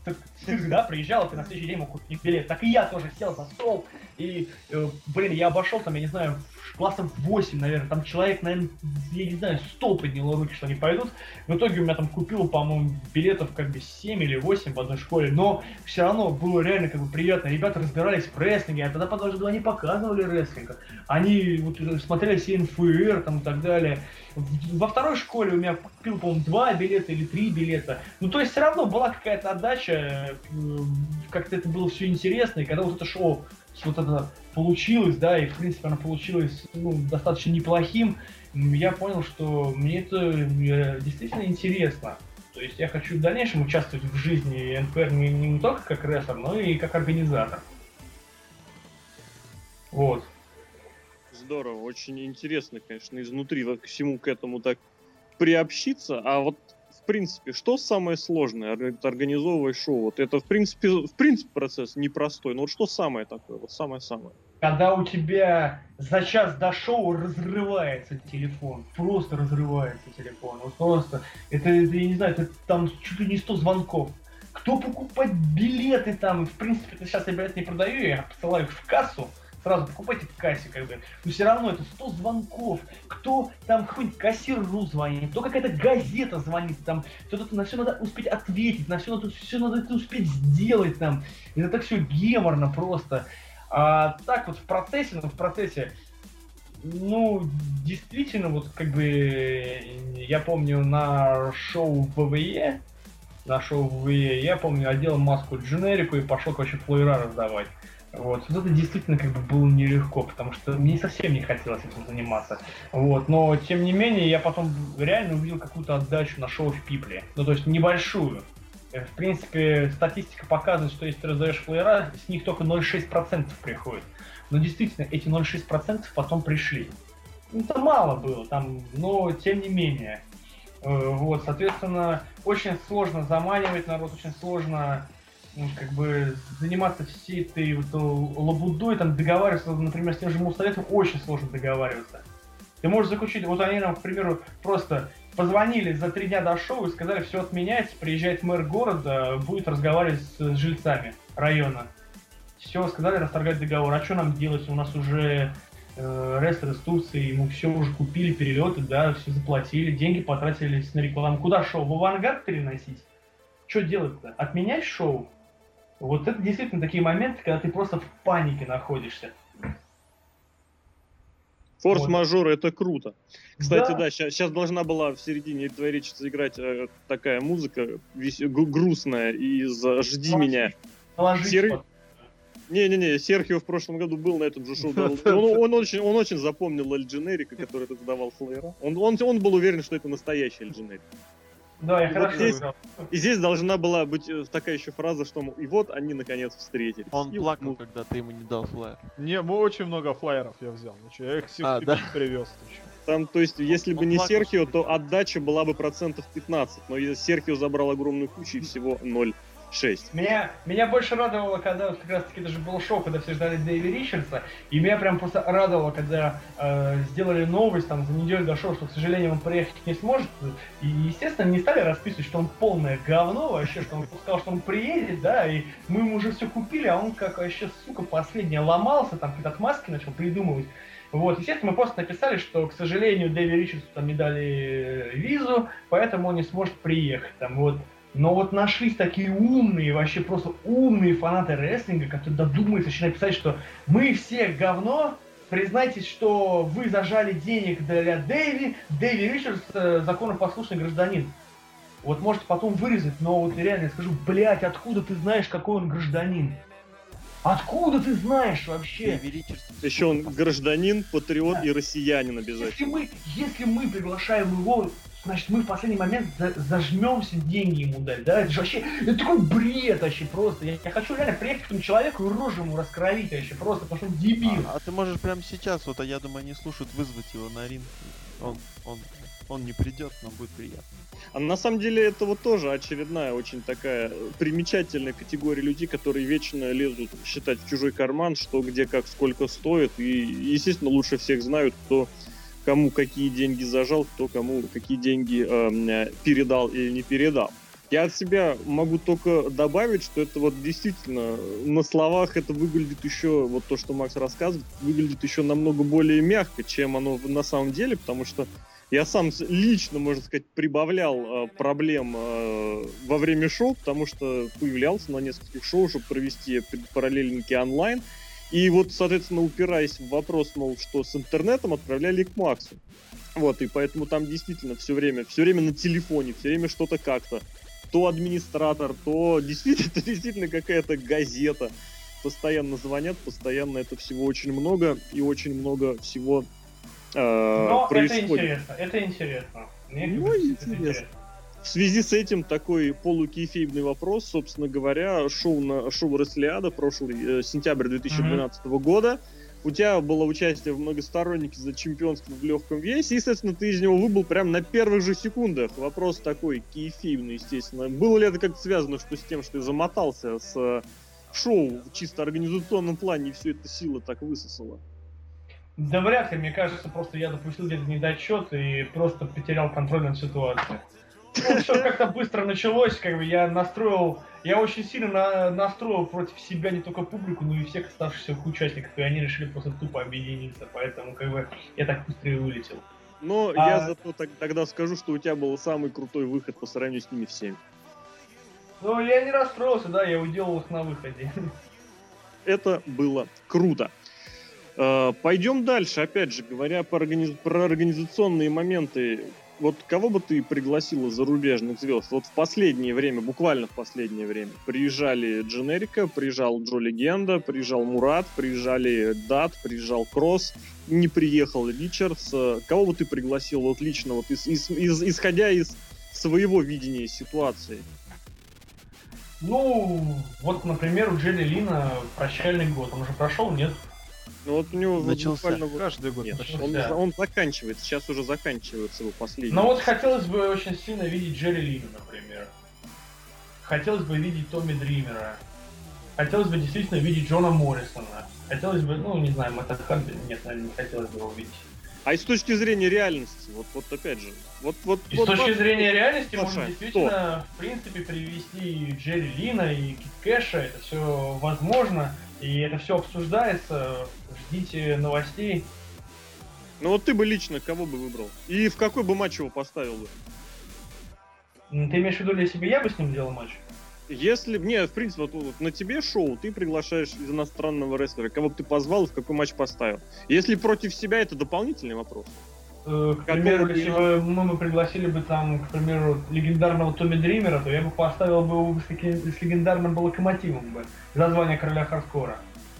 S3: цирк, да, приезжал, ты на следующий день мог купить билет. Так и я тоже сел за стол, и, э, блин, я обошел там, я не знаю, классов 8, наверное, там человек, наверное, я не знаю, 100 подняло руки, что они пойдут. В итоге у меня там купил, по-моему, билетов как бы 7 или 8 в одной школе, но все равно было реально как бы приятно. Ребята разбирались в рестлинге, а тогда подожди, они показывали рестлинг. Они вот, смотрели все НФР там и так далее. Во второй школе у меня купил, по-моему, два билета или три билета. Ну, то есть все равно была какая-то отдача, э, как-то это было все интересно, и когда вот это шоу вот это получилось, да, и в принципе оно получилось ну, достаточно неплохим, я понял, что мне это э, действительно интересно. То есть я хочу в дальнейшем участвовать в жизни НПР не, не только как рестлер, но и как организатор. Вот.
S2: Здорово, очень интересно, конечно, изнутри вот к всему к этому так приобщиться. А вот в принципе, что самое сложное организовывать шоу? Вот это, в принципе, в принципе процесс непростой, но вот что самое такое, вот самое-самое?
S3: Когда у тебя за час до шоу разрывается телефон, просто разрывается телефон, вот просто, это, это я не знаю, это там чуть ли не 100 звонков. Кто покупать билеты там, в принципе, это сейчас я билет не продаю, я посылаю их в кассу, сразу покупайте в кассе, как бы. Но все равно это 100 звонков. Кто там какой-нибудь кассиру звонит, кто какая-то газета звонит, там, кто-то на все надо успеть ответить, на все надо, все надо это успеть сделать там. Это так все геморно просто. А так вот в процессе, ну, в процессе, ну, действительно, вот как бы я помню на шоу ВВЕ, на шоу ВВЕ, я помню, одел маску дженерику и пошел, короче, флойера раздавать. Вот. вот это действительно как бы было нелегко, потому что мне совсем не хотелось этим заниматься. Вот. Но тем не менее, я потом реально увидел какую-то отдачу на шоу в Пипле. Ну, то есть небольшую. Э, в принципе, статистика показывает, что если ты раздаешь флеера, с них только 0,6% приходит. Но действительно, эти 0,6% потом пришли. Ну, это мало было, там, но тем не менее. Э, вот, соответственно, очень сложно заманивать народ, очень сложно ну, как бы заниматься всей этой вот лабудой, там договариваться, например, с тем же Муссоветом очень сложно договариваться. Ты можешь заключить, вот они нам, к примеру, просто позвонили за три дня до шоу и сказали, все отменяется, приезжает мэр города, будет разговаривать с жильцами района. Все, сказали расторгать договор. А что нам делать? У нас уже э, рестлер из Турции, ему все уже купили, перелеты, да, все заплатили, деньги потратились на рекламу. Куда шоу? В авангард переносить? Что делать-то? Отменять шоу? Вот это действительно такие моменты, когда ты просто в панике находишься.
S2: Форс-мажоры вот. это круто. Кстати, да, сейчас, должна была в середине твоей речи заиграть э, такая музыка весь, грустная из «Жди меня». Сер... Не-не-не, Серхио в прошлом году был на этом же шоу. (laughs) Он, он, очень, он очень запомнил Эль Дженерика, который тут давал флэра. Он, он, он был уверен, что это настоящий Эль Дженерик.
S3: Да, я и хорошо
S2: здесь, И здесь должна была быть э, такая еще фраза, что и вот они наконец встретились.
S1: Он
S2: и
S1: плакал, вот, когда ты ему не дал флайер.
S4: Не, мы очень много флайеров я взял. Ну, я их а, да? привез.
S2: Там, то есть, если он бы не Серхио, то отдача была бы процентов 15. Но Серхио забрал огромную кучу и всего 0 6.
S3: Меня, меня больше радовало, когда вот как раз таки даже был шоу, когда все ждали Дэви Ричардса, и меня прям просто радовало, когда э, сделали новость там за неделю до шоу, что, к сожалению, он приехать не сможет. И, естественно, не стали расписывать, что он полное говно вообще, что он сказал, что он приедет, да, и мы ему уже все купили, а он как вообще, сука, последний ломался, там какие-то отмазки начал придумывать. Вот, естественно, мы просто написали, что, к сожалению, Дэви Ричардсу там не дали визу, поэтому он не сможет приехать. Там, вот. Но вот нашлись такие умные, вообще просто умные фанаты рестлинга, которые додумаются еще написать, что мы все говно, признайтесь, что вы зажали денег для Дэви, Дэви Ричардс э, законопослушный гражданин. Вот можете потом вырезать, но вот реально я скажу, блять, откуда ты знаешь, какой он гражданин? Откуда ты знаешь вообще?
S2: Еще он гражданин, патриот да. и россиянин обязательно.
S3: Если мы, если мы приглашаем его значит, мы в последний момент за зажмемся деньги ему дать, да? Это же вообще, это такой бред вообще просто. Я, я хочу реально приехать к этому человеку и рожу ему раскровить вообще просто, потому что он дебил.
S1: А, а ты можешь прямо сейчас, вот, а я думаю, они слушают, вызвать его на ринг. Он, он он не придет, но будет приятно.
S2: А на самом деле это вот тоже очередная очень такая примечательная категория людей, которые вечно лезут считать в чужой карман, что где как сколько стоит. И, естественно, лучше всех знают, кто кому какие деньги зажал, кто кому какие деньги э, передал или не передал. Я от себя могу только добавить, что это вот действительно на словах это выглядит еще, вот то, что Макс рассказывает, выглядит еще намного более мягко, чем оно на самом деле, потому что я сам лично, можно сказать, прибавлял э, проблем э, во время шоу, потому что появлялся на нескольких шоу, чтобы провести параллельники онлайн. И вот, соответственно, упираясь в вопрос, мол, что с интернетом отправляли к Максу. Вот, и поэтому там действительно все время, все время на телефоне, все время что-то как-то. То администратор, то (laughs) действительно, то действительно какая-то газета. Постоянно звонят, постоянно это всего очень много, и очень много всего
S3: э, Но происходит. это интересно, это интересно. Мне
S2: ну, интересно. интересно. В связи с этим такой полукейфейбный вопрос, собственно говоря, шоу на шоу Рослиада прошлый э, сентябрь 2012 mm-hmm. года. У тебя было участие в многостороннике за чемпионство в легком весе, и, естественно, ты из него выбыл прямо на первых же секундах. Вопрос такой кейфейбный, естественно. Было ли это как-то связано что с тем, что ты замотался с э, шоу в чисто организационном плане, и все это сила так высосала?
S3: Да вряд ли, мне кажется, просто я допустил где-то недочет и просто потерял контроль над ситуацией. Ну, все как-то быстро началось, как бы я настроил, я очень сильно на, настроил против себя не только публику, но и всех оставшихся участников, и они решили просто тупо объединиться, поэтому как бы я так быстро и вылетел.
S2: Но а... я зато так, тогда скажу, что у тебя был самый крутой выход по сравнению с ними всеми.
S3: Ну, я не расстроился, да, я уделал их на выходе.
S2: Это было круто. Э, Пойдем дальше, опять же, говоря про, организ... про организационные моменты. Вот кого бы ты пригласила зарубежных звезд? Вот в последнее время, буквально в последнее время, приезжали Дженерика, приезжал Джо Легенда, приезжал Мурат, приезжали Дат, приезжал Кросс, не приехал Ричардс. Кого бы ты пригласил вот лично, вот из, из, из, исходя из своего видения ситуации?
S3: Ну, вот, например, у Джелли Лина прощальный год. Он уже прошел, нет?
S2: Ну вот у него
S1: начался
S2: буквально... каждый год. Нет, он, да. он заканчивается, сейчас уже заканчивается его последний.
S3: Ну вот хотелось бы очень сильно видеть Джерри Лина, например. Хотелось бы видеть Томми Дримера. Хотелось бы действительно видеть Джона Моррисона. Хотелось бы, ну, не знаю, Мэтта Харди, нет, наверное, не хотелось бы его видеть.
S2: А и с точки зрения реальности, вот, вот опять же, вот, вот,
S3: и
S2: вот,
S3: с точки вот, зрения реальности можно действительно, кто? в принципе, привести Джерри Лина и Кит Кэша, это все возможно, и это все обсуждается, ждите новостей.
S2: Ну вот ты бы лично кого бы выбрал? И в какой бы матч его поставил бы?
S3: Ты имеешь в виду, если бы я бы с ним делал матч?
S2: Если, не, в принципе, вот, вот на тебе шоу, ты приглашаешь из иностранного рестлера, кого бы ты позвал и в какой матч поставил. Если против себя, это дополнительный вопрос.
S3: Э, к примеру, если бы мы, мы пригласили бы там, к примеру, легендарного Томми Дримера, то я бы поставил бы его с, с легендарным бы локомотивом бы за звание короля хардкора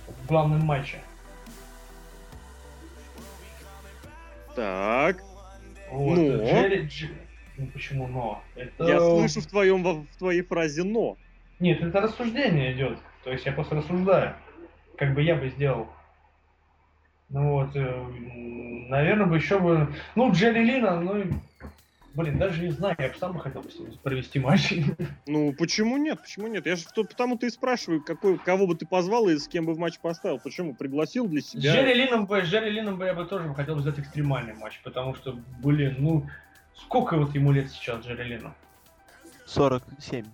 S3: в главном матче.
S2: Так.
S3: Вот, но... Джерри, Дж... Ну почему но?
S2: Это... Я слышу в, твоем, в твоей фразе но.
S3: Нет, это рассуждение идет. То есть я просто рассуждаю. Как бы я бы сделал. Ну вот, э, наверное, бы еще бы... Ну, Джерри Лина, ну, блин, даже не знаю, я бы сам бы хотел бы провести матч. (laughs)
S2: Ну, почему нет? Почему нет? Я же потому ты и спрашиваю, какой, кого бы ты позвал и с кем бы в матч поставил. Почему? Пригласил для себя?
S3: С Джерри Лином бы, с Джерри Лином бы я бы тоже хотел бы взять экстремальный матч, потому что, блин, ну, Сколько вот ему лет сейчас, Джерри Лину?
S1: 47.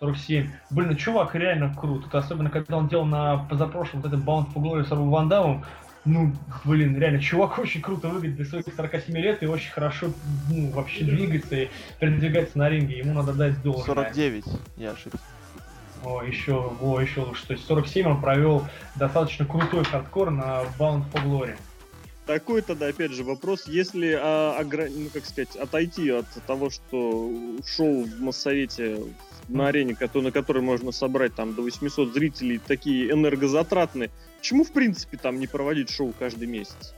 S3: 47. Блин, ну чувак реально крут. Это особенно, когда он делал на позапрошлом вот этот Bound for Glory с Робом Ван Дамом. Ну, блин, реально, чувак (laughs) очень круто выглядит для своих 47 лет и очень хорошо, ну, вообще двигается и передвигается на ринге. Ему надо дать должное.
S1: 49, я ошибся.
S3: О, еще, о, еще лучше. То есть 47 он провел достаточно крутой хардкор на Bound for Glory
S2: такой тогда, опять же, вопрос, если, а, огр... ну, как сказать, отойти от того, что шоу в Моссовете на арене, на которой можно собрать там до 800 зрителей, такие энергозатратные, почему, в принципе, там не проводить шоу каждый месяц?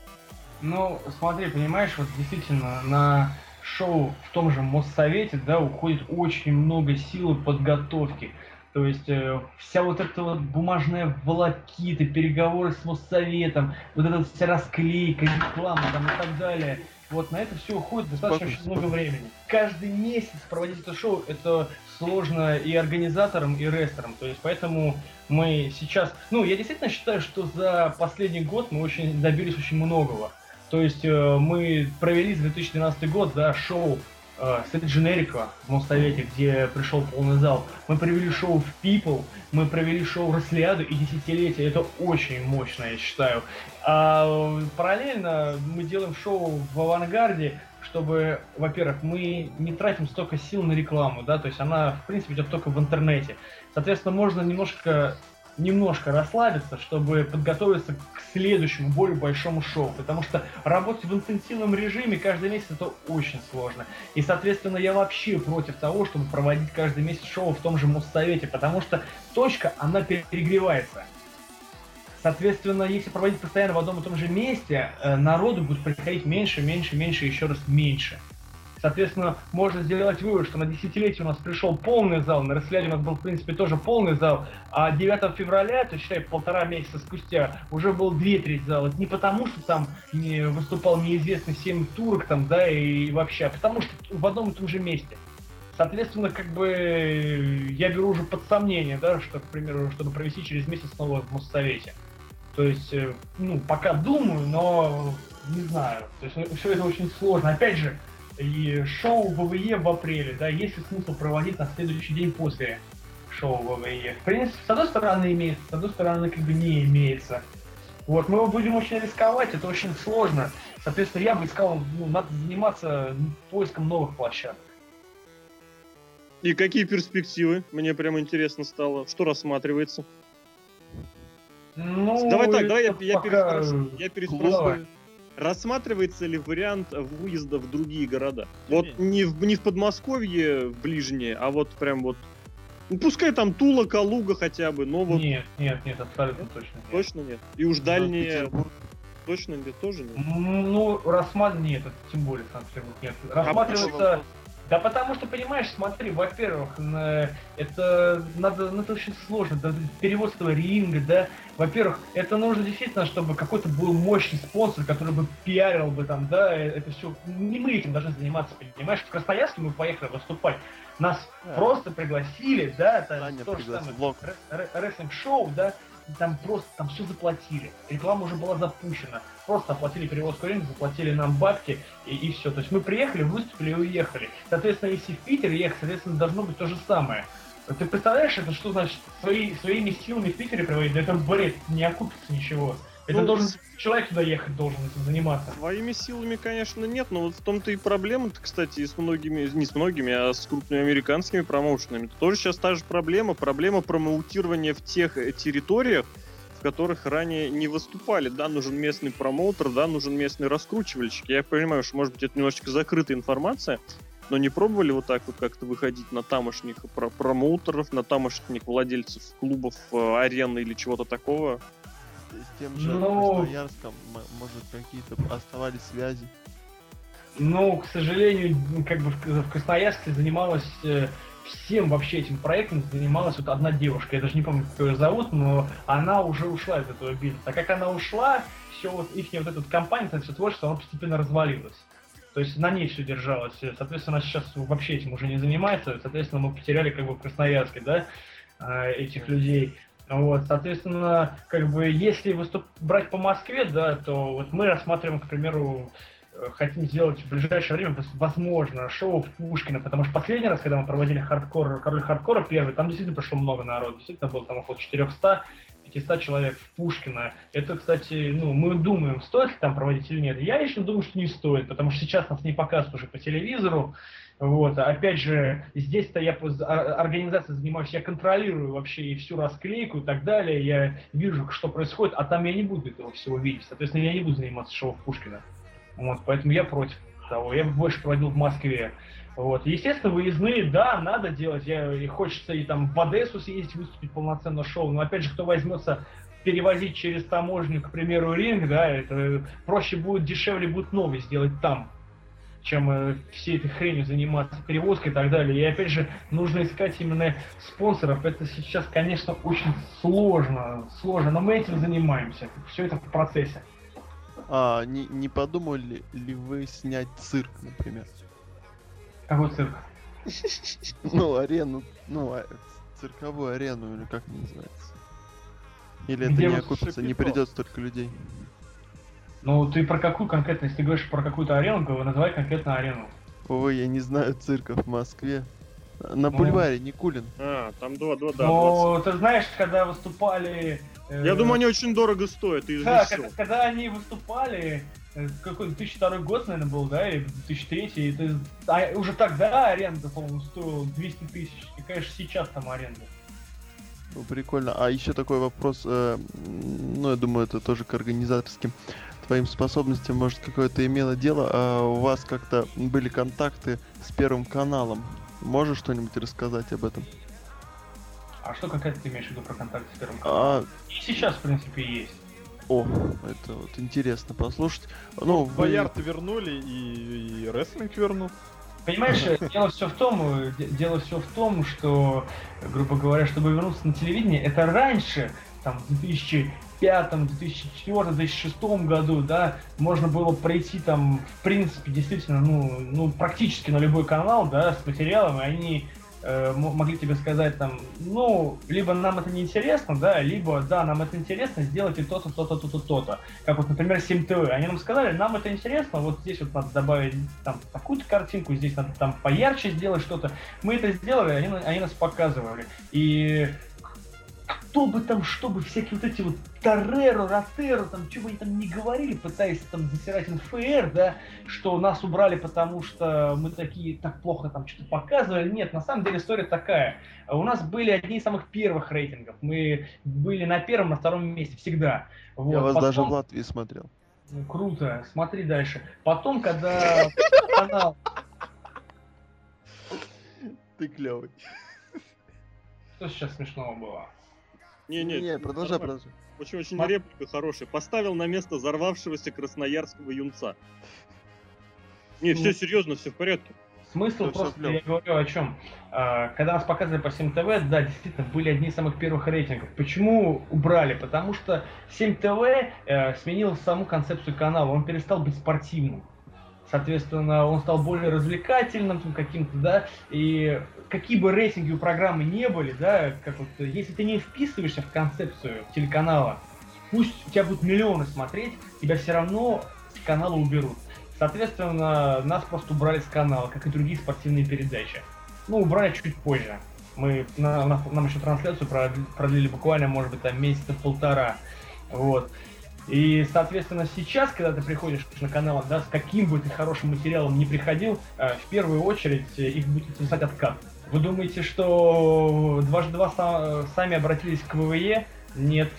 S3: Ну, смотри, понимаешь, вот действительно, на шоу в том же Моссовете, да, уходит очень много сил и подготовки. То есть э, вся вот эта вот бумажная волокита, переговоры с Моссоветом, вот эта вся расклейка, реклама там и так далее. Вот на это все уходит достаточно очень много времени. Каждый месяц проводить это шоу, это сложно и организаторам, и ресторам. То есть поэтому мы сейчас... Ну, я действительно считаю, что за последний год мы очень добились очень многого. То есть э, мы провели за 2012 год да, шоу э, Сет Дженерика в Моссовете, где пришел полный зал. Мы провели шоу в People, мы провели шоу Рослиаду и десятилетие. Это очень мощно, я считаю. А параллельно мы делаем шоу в авангарде, чтобы, во-первых, мы не тратим столько сил на рекламу, да, то есть она, в принципе, идет только в интернете. Соответственно, можно немножко немножко расслабиться, чтобы подготовиться к следующему, более большому шоу. Потому что работать в интенсивном режиме каждый месяц это очень сложно. И, соответственно, я вообще против того, чтобы проводить каждый месяц шоу в том же Моссовете, потому что точка, она перегревается. Соответственно, если проводить постоянно в одном и том же месте, э, народу будет приходить меньше, меньше, меньше, еще раз меньше. Соответственно, можно сделать вывод, что на десятилетие у нас пришел полный зал, на Ресляде у нас был, в принципе, тоже полный зал, а 9 февраля, то считай, полтора месяца спустя, уже был две трети зала. Не потому, что там не выступал неизвестный семь турок там, да, и вообще, а потому что в одном и том же месте. Соответственно, как бы я беру уже под сомнение, да, что, к примеру, чтобы провести через месяц снова в Моссовете. То есть, э, ну, пока думаю, но не знаю. То есть, все это очень сложно. Опять же, и шоу ВВЕ в апреле, да, есть ли смысл проводить на следующий день после шоу ВВЕ? В принципе, с одной стороны имеется, с другой стороны как бы не имеется. Вот, мы будем очень рисковать, это очень сложно. Соответственно, я бы искал, ну, надо заниматься поиском новых площадок.
S2: И какие перспективы? Мне прям интересно стало. Что рассматривается? Ну, давай так, давай я, я переспрошу. Я переспрошу рассматривается ли вариант выезда в другие города? Вот не в, не в Подмосковье в ближнее, а вот прям вот ну, пускай там Тула, Калуга хотя бы, но вот...
S3: Нет, нет, нет, абсолютно нет? точно нет.
S2: Точно нет? И уж дальние... Точно нет, тоже нет?
S3: Ну, рассматривать нет, тем более Санкт-Петербург нет. А рассматривается... Да потому что, понимаешь, смотри, во-первых, это надо, ну, это очень сложно, да, переводство ринга, да. Во-первых, это нужно действительно, чтобы какой-то был мощный спонсор, который бы пиарил бы там, да, э, это все. Не мы этим должны заниматься, понимаешь? В Красноярске мы поехали выступать. Нас да. просто пригласили, да, это то же самое рестлинг-шоу, да, там просто там все заплатили. Реклама уже была запущена. Просто оплатили перевозку рынка, заплатили нам бабки и, и все. То есть мы приехали, выступили и уехали. Соответственно, если в Питер ехать, соответственно, должно быть то же самое. Ты представляешь, это что значит свои, своими силами в Питере проводить? Да это бред, не окупится ничего. Это ну, должен человек туда ехать должен этим заниматься.
S2: Своими силами, конечно, нет, но вот в том-то и проблема кстати, с многими, не с многими, а с крупными американскими промоушенами. Это тоже сейчас та же проблема, проблема промоутирования в тех э, территориях, в которых ранее не выступали. Да, нужен местный промоутер, да, нужен местный раскручивальщик. Я понимаю, что, может быть, это немножечко закрытая информация, но не пробовали вот так вот как-то выходить на тамошних промоутеров, на тамошних владельцев клубов, э, арены или чего-то такого?
S1: с тем же Но... Красноярском, может, какие-то оставались связи?
S3: Ну, к сожалению, как бы в Красноярске занималась э, всем вообще этим проектом занималась вот одна девушка. Я даже не помню, как ее зовут, но она уже ушла из этого бизнеса. А как она ушла, все вот их вот эта вот компания, все творчество, оно постепенно развалилось. То есть на ней все держалось. Соответственно, она сейчас вообще этим уже не занимается. Соответственно, мы потеряли как бы в Красноярске, да, э, этих людей. Вот, соответственно, как бы, если выступ... брать по Москве, да, то вот мы рассматриваем, к примеру, э, хотим сделать в ближайшее время, возможно, шоу в Пушкино, потому что последний раз, когда мы проводили хардкор, король хардкора первый, там действительно пришло много народу, действительно было там около 400 500 человек в Пушкино. Это, кстати, ну, мы думаем, стоит ли там проводить или нет. Я лично думаю, что не стоит, потому что сейчас нас не показывают уже по телевизору, вот, опять же, здесь-то я организацией занимаюсь, я контролирую вообще и всю расклейку и так далее, я вижу, что происходит, а там я не буду этого всего видеть, соответственно, я не буду заниматься шоу Пушкина. Вот, поэтому я против того. Я больше проводил в Москве. Вот. Естественно, выездные, да, надо делать. Я, и хочется и там в Одессу съездить, выступить полноценно шоу. Но опять же, кто возьмется перевозить через таможню, к примеру, ринг, да, это проще будет, дешевле будет новый сделать там чем э, всей этой хренью заниматься, перевозкой и так далее. И опять же, нужно искать именно спонсоров. Это сейчас, конечно, очень сложно, сложно, но мы этим занимаемся. Все это в процессе.
S1: А не, не подумали ли вы снять цирк, например?
S3: Какой цирк? (laughs)
S1: Ну, арену, ну, а, цирковую арену, или как называется? Или это не окупится, не придет столько людей?
S3: Ну, ты про какую конкретно, если ты говоришь про какую-то арену, то называй конкретно арену.
S1: Увы, я не знаю цирков в Москве. На
S3: Ну.
S1: бульваре, Никулин.
S2: А, там два, два, да.
S3: Но ты знаешь, когда выступали...
S2: 20. Я думаю, они очень дорого стоят,
S3: Да, когда, когда они выступали, э, какой 2002 год, наверное, был, да, или 2003, и ты- а уже тогда аренда, по-моему, стоила 200 тысяч. И, конечно, сейчас там аренда.
S1: Ну, прикольно. А еще такой вопрос, э, ну, я думаю, это тоже к организаторским твоим способностям, может, какое-то имело дело. А у вас как-то были контакты с Первым каналом. Можешь что-нибудь рассказать об этом?
S3: А что конкретно ты имеешь в виду про контакт с Первым каналом?
S1: А,
S3: И сейчас, в принципе, есть.
S1: о, это вот интересно послушать. Ну, вы...
S4: Боярд вернули и, и рестлинг вернул.
S3: Понимаешь, (laughs) дело все в том, де- дело все в том, что, грубо говоря, чтобы вернуться на телевидение, это раньше, там, в 2005, 2004, 2006 году, да, можно было прийти там, в принципе, действительно, ну, ну, практически на любой канал, да, с материалом, и они могли тебе сказать там, ну, либо нам это не интересно, да, либо, да, нам это интересно, сделайте то-то, то-то, то-то, то-то. Как вот, например, 7 ТВ. Они нам сказали, нам это интересно, вот здесь вот надо добавить там такую-то картинку, здесь надо там поярче сделать что-то. Мы это сделали, они, они нас показывали. И кто бы там, что бы, всякие вот эти вот Тореро, Ротеро, там, что бы они там не говорили, пытаясь там засирать НФР, да, что нас убрали, потому что мы такие так плохо там что-то показывали. Нет, на самом деле история такая. У нас были одни из самых первых рейтингов. Мы были на первом, на втором месте всегда. Вот.
S1: Я вас
S3: Потом-
S1: даже в Латвии смотрел.
S3: ну, круто, смотри дальше. Потом, когда канал...
S1: Ты клевый.
S3: Что сейчас смешного было?
S2: Не, не,
S1: Не, продолжай, продолжай.
S2: Очень-очень
S3: Мат-
S2: реплика хорошая. Поставил на место взорвавшегося красноярского юнца. Не,
S3: Ну.
S2: все серьезно, все в порядке.
S3: Смысл
S1: всё
S3: просто,
S1: клёво.
S3: я говорю о чем. Когда нас показывали по 7 ТВ, да, действительно, были одни из самых первых рейтингов. Почему убрали? Потому что 7 ТВ э, сменил саму концепцию канала, он перестал быть спортивным. Соответственно, он стал более развлекательным там, каким-то, да, и какие бы рейтинги у программы не были, да, как вот, если ты не вписываешься в концепцию телеканала, пусть у тебя будут миллионы смотреть, тебя все равно с канала уберут. Соответственно, нас просто убрали с канала, как и другие спортивные передачи. Ну, убрали чуть позже. Мы, на- на- нам еще трансляцию продли- продлили буквально, может быть, там месяца полтора. Вот. И, соответственно, сейчас, когда ты приходишь на канал, да, с каким бы ты хорошим материалом ни приходил, э, в первую очередь э, их будет интересовать откат. Вы думаете, что дважды два са- сами обратились к ВВЕ? Нет.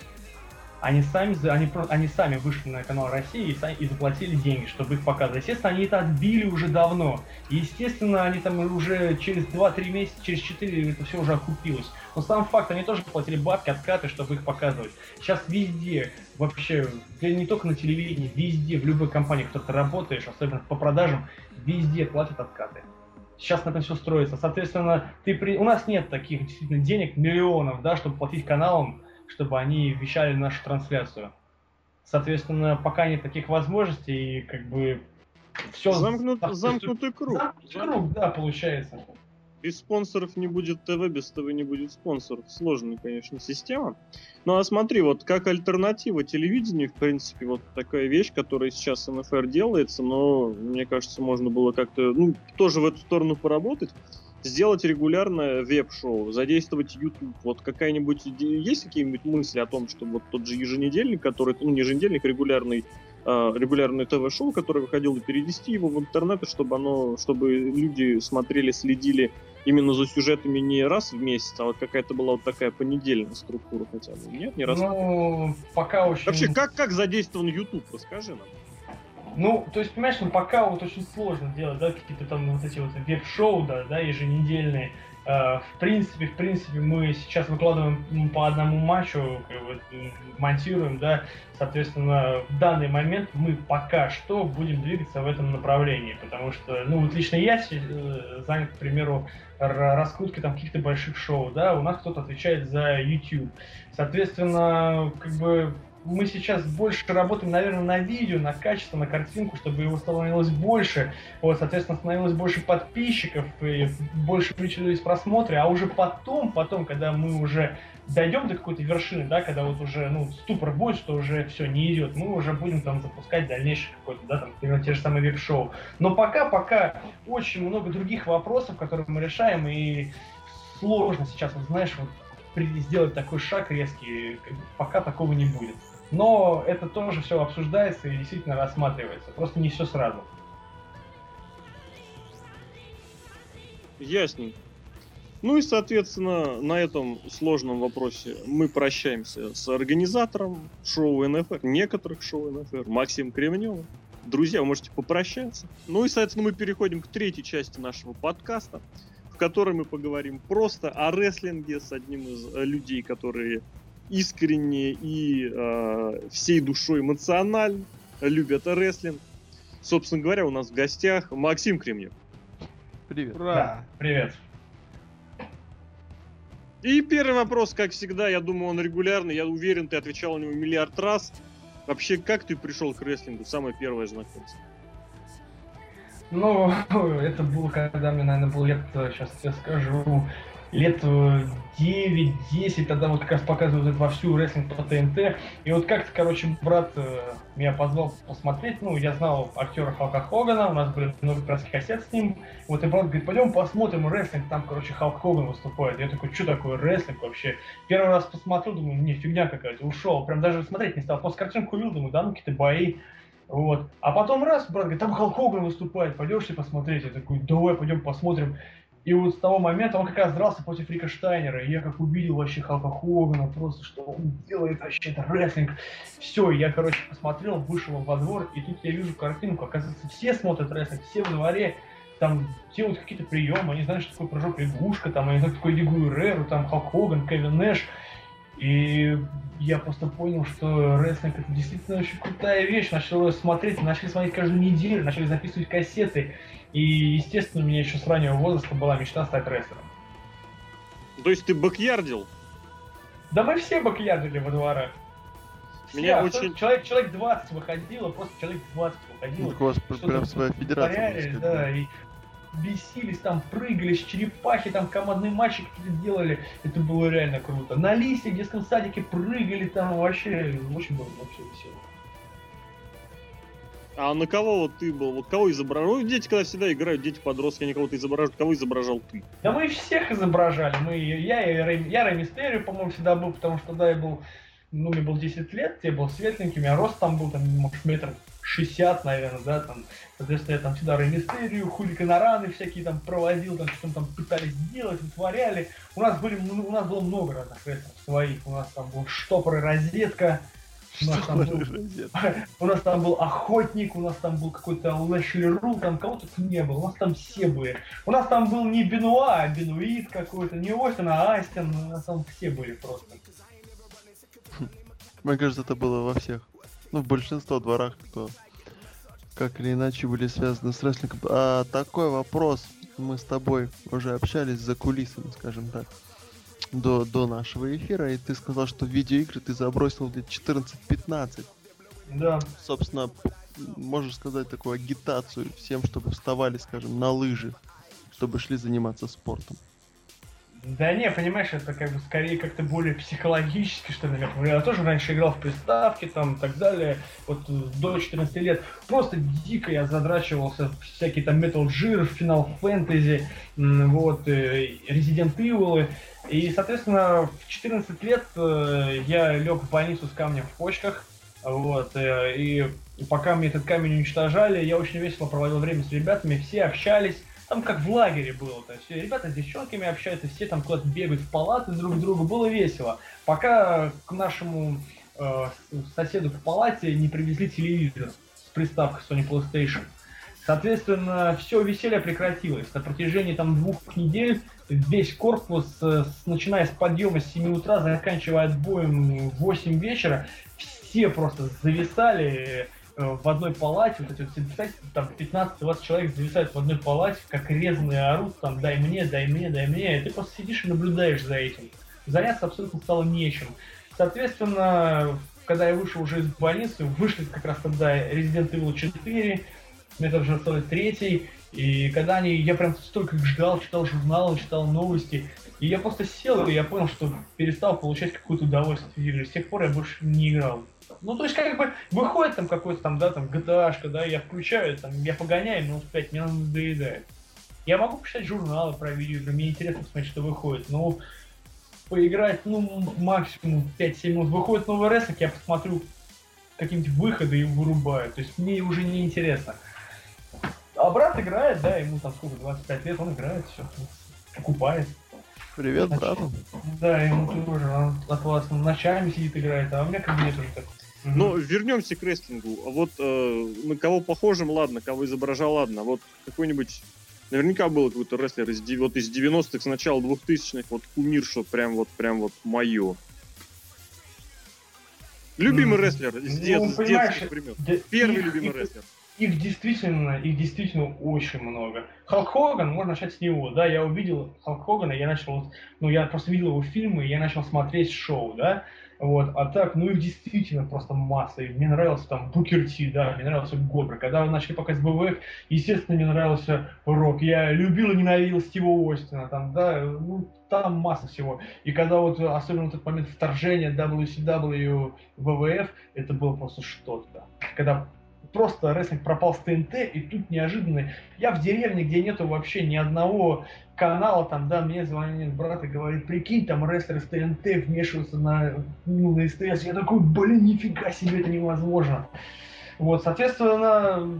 S3: Они сами, они, они сами вышли на канал России и, са- и заплатили деньги, чтобы их показывать. Естественно, они это отбили уже давно. Естественно, они там уже через 2-3 месяца, через 4 это все уже окупилось. Но сам факт, они тоже платили бабки, откаты, чтобы их показывать. Сейчас везде, вообще, не только на телевидении, везде, в любой компании, в которой ты работаешь, особенно по продажам, везде платят откаты. Сейчас на этом все строится. Соответственно, ты при... у нас нет таких действительно денег, миллионов, да, чтобы платить каналам, чтобы они вещали нашу трансляцию. Соответственно, пока нет таких возможностей, и как бы все
S2: Замкнут- замкнутый круг.
S3: Замкнутый круг, да, получается.
S2: Без спонсоров не будет ТВ, без ТВ не будет спонсоров. Сложная, конечно, система. Ну а смотри, вот как альтернатива телевидению, в принципе, вот такая вещь, которая сейчас НФР делается, но мне кажется, можно было как-то, ну, тоже в эту сторону поработать. Сделать регулярное веб-шоу, задействовать YouTube. Вот какая-нибудь есть какие-нибудь мысли о том, что вот тот же еженедельник, который, ну не еженедельник, регулярный регулярное ТВ-шоу, которое выходило, перевести его в интернет, чтобы оно, чтобы люди смотрели, следили именно за сюжетами не раз в месяц, а вот какая-то была вот такая понедельная структура хотя бы. Нет, не раз.
S3: Ну, пока очень...
S2: Вообще, как, как задействован YouTube, расскажи нам.
S3: Ну, то есть, понимаешь, ну пока вот очень сложно делать, да, какие-то там вот эти вот веб-шоу, да, да, еженедельные. Э, в принципе, в принципе, мы сейчас выкладываем по одному матчу, как бы, монтируем, да, соответственно, в данный момент мы пока что будем двигаться в этом направлении, потому что, ну, вот лично я э, занят, к примеру, раскруткой там каких-то больших шоу, да, у нас кто-то отвечает за YouTube. Соответственно, как бы мы сейчас больше работаем, наверное, на видео, на качество, на картинку, чтобы его становилось больше. Вот, соответственно, становилось больше подписчиков, и больше увеличились просмотры, а уже потом, потом, когда мы уже дойдем до какой-то вершины, да, когда вот уже, ну, ступор будет, что уже все не идет, мы уже будем там запускать дальнейший какой-то, да, там, например, те же самые веб-шоу. Но пока, пока очень много других вопросов, которые мы решаем, и сложно сейчас, вот знаешь, вот сделать такой шаг резкий, пока такого не будет. Но это тоже все обсуждается и действительно рассматривается. Просто не все сразу.
S2: Ясненько. Ну и, соответственно, на этом сложном вопросе мы прощаемся с организатором шоу НФР, некоторых шоу НФР, Максим Кремневым. Друзья, вы можете попрощаться. Ну и, соответственно, мы переходим к третьей части нашего подкаста, в которой мы поговорим просто о рестлинге с одним из людей, которые искренне и э, всей душой эмоционально любят рестлинг. Собственно говоря, у нас в гостях Максим Кремнев.
S3: Привет. Ура! Да, привет.
S2: И первый вопрос, как всегда, я думаю, он регулярный. Я уверен, ты отвечал на него миллиард раз. Вообще, как ты пришел к рестлингу? Самое первое знакомство.
S3: Ну, (laughs) это было, когда мне, наверное, было лет, сейчас я скажу, лет 9-10, э, тогда вот как раз показывают это вовсю рестлинг по ТНТ. И вот как-то, короче, брат э, меня позвал посмотреть, ну, я знал актера Халка Хогана, у нас были много краски кассет с ним. Вот и брат говорит, пойдем посмотрим рестлинг, там, короче, Халк Хоган выступает. Я такой, что такое рестлинг вообще? Первый раз посмотрел, думаю, не, фигня какая-то, ушел. Прям даже смотреть не стал. После картинку увидел, думаю, да, ну какие-то бои. Вот. А потом раз, брат говорит, там Халк Хоган выступает, пойдешь ли посмотреть? Я такой, давай, пойдем посмотрим. И вот с того момента он как раз дрался против Рика Штайнера. И я как увидел вообще Халка Хогана, просто что он делает вообще это рестлинг. Все, я, короче, посмотрел, вышел во двор, и тут я вижу картинку. Оказывается, все смотрят рестлинг, все во дворе там делают какие-то приемы, они знают, что такое прыжок лягушка, там, они знают, что такое Лигу Реру, там, Халк Хоган, Кевин Нэш. И я просто понял, что рестлинг это действительно очень крутая вещь. Начал смотреть, начали смотреть каждую неделю, начали записывать кассеты. И, естественно, у меня еще с раннего возраста была мечта стать рестлером.
S2: То есть ты бэкьярдил?
S3: Да мы все бэкьярдили во дворах. Меня все, очень... Человек, человек 20 выходило, просто человек 20 выходило.
S1: У вас прям своя федерация.
S3: Да, и бесились, там прыгали с черепахи, там командные матчи какие-то делали. Это было реально круто. На листе в детском садике прыгали там вообще. Очень было вообще весело.
S2: А на кого вот ты был? Вот кого изображал? Ну, дети, когда всегда играют, дети подростки, они кого-то изображают. Кого изображал ты?
S3: Да мы всех изображали. Мы, я, я, я Ремистерию, по-моему, всегда был, потому что тогда я был, ну, мне было 10 лет, я был светленьким, я рост там был, там, может, метр 60, наверное, да, там, соответственно, я там всегда Ремистерию, хуликанараны всякие там проводил, там, что-то там пытались сделать, вытворяли. У нас были, у нас было много разных рестлеров своих, у нас там был штопор и розетка, (laughs) у нас, там был, охотник, у нас там был какой-то Лэшли там кого-то не было, у нас там все были. У нас там был не Бенуа, а Бенуит какой-то, не Остин, а Астин, у нас там все были просто.
S1: Мне кажется, это было во всех. Ну, в большинстве дворах, кто как или иначе были связаны с рестлингом. А такой вопрос. Мы с тобой уже общались за кулисами, скажем так до, до нашего эфира, и ты сказал, что видеоигры ты забросил где-то 14-15.
S3: Да.
S1: Собственно, можешь сказать такую агитацию всем, чтобы вставали, скажем, на лыжи, чтобы шли заниматься спортом.
S3: Да не, понимаешь, это как бы скорее как-то более психологически, что ли. Я тоже раньше играл в приставки там и так далее. Вот до 14 лет просто дико я задрачивался всякие там Metal Gear, Final Fantasy, вот, э, Resident Evil. И, соответственно, в 14 лет э, я лег в больницу с камнем в почках. Вот, и пока мне этот камень уничтожали, я очень весело проводил время с ребятами, все общались, там как в лагере было, то есть ребята с девчонками общаются, все там куда-то бегают в палаты друг к другу, было весело. Пока к нашему э, соседу в палате не привезли телевизор с приставкой Sony PlayStation. Соответственно, все веселье прекратилось. На протяжении там двух недель весь корпус, э, начиная с подъема с 7 утра, заканчивая отбоем в 8 вечера, все просто зависали Э, в одной палате, вот эти вот, представьте, там 15-20 человек зависают в одной палате, как резаные орут, там, дай мне, дай мне, дай мне, и ты просто сидишь и наблюдаешь за этим. Заняться абсолютно стало нечем. Соответственно, когда я вышел уже из больницы, вышли как раз тогда Resident Evil 4, Metal Gear Solid 3, и когда они, я прям столько их ждал, читал журналы, читал новости, и я просто сел, и я понял, что перестал получать какое-то удовольствие от игры. С тех пор я больше не играл. Ну, то есть, как бы, выходит там какой-то там, да, там, GTA, да, я включаю, там, я погоняю минут 5, мне надоедает. Я могу почитать журналы про видеоигры, мне интересно посмотреть, что выходит, но поиграть, ну, максимум 5-7 минут. Выходит новый рестлинг, я посмотрю какие-нибудь выходы и вырубаю. То есть мне уже не интересно. А брат играет, да, ему там сколько, 25 лет, он играет, все, покупает.
S1: Привет, брату.
S3: Да, ему тоже, он от вас ночами сидит играет, а у меня как бы нет уже так.
S2: Ну, вернемся к рестлингу. А вот э, на кого похожим, ладно, кого изображал, ладно. Вот какой-нибудь Наверняка был какой-то рестлер из, вот из 90-х, с начала 2000-х, вот кумир, что прям вот, прям вот мое. Любимый рестлер из, ну, дет, с детских времен. Первый их, любимый
S3: их,
S2: рестлер.
S3: Их действительно, их действительно очень много. Халк Хоган, можно начать с него, да, я увидел Халк Хогана, я начал, ну, я просто видел его фильмы, и я начал смотреть шоу, да, вот, а так, ну их действительно просто масса. И мне нравился там Букер Ти, да, мне нравился Гобр. Когда начали показывать БВФ, естественно, мне нравился Рок. Я любил и ненавидел Стива Остина, там, да, ну, там масса всего. И когда вот, особенно вот этот момент вторжения WCW в ВВФ, это было просто что-то. Когда просто рестлинг пропал с ТНТ, и тут неожиданно, я в деревне, где нету вообще ни одного канала, там, да, мне звонит брат и говорит, прикинь, там рестлеры с ТНТ вмешиваются на, ну, на СТС. Я такой, блин, нифига себе, это невозможно. Вот, соответственно,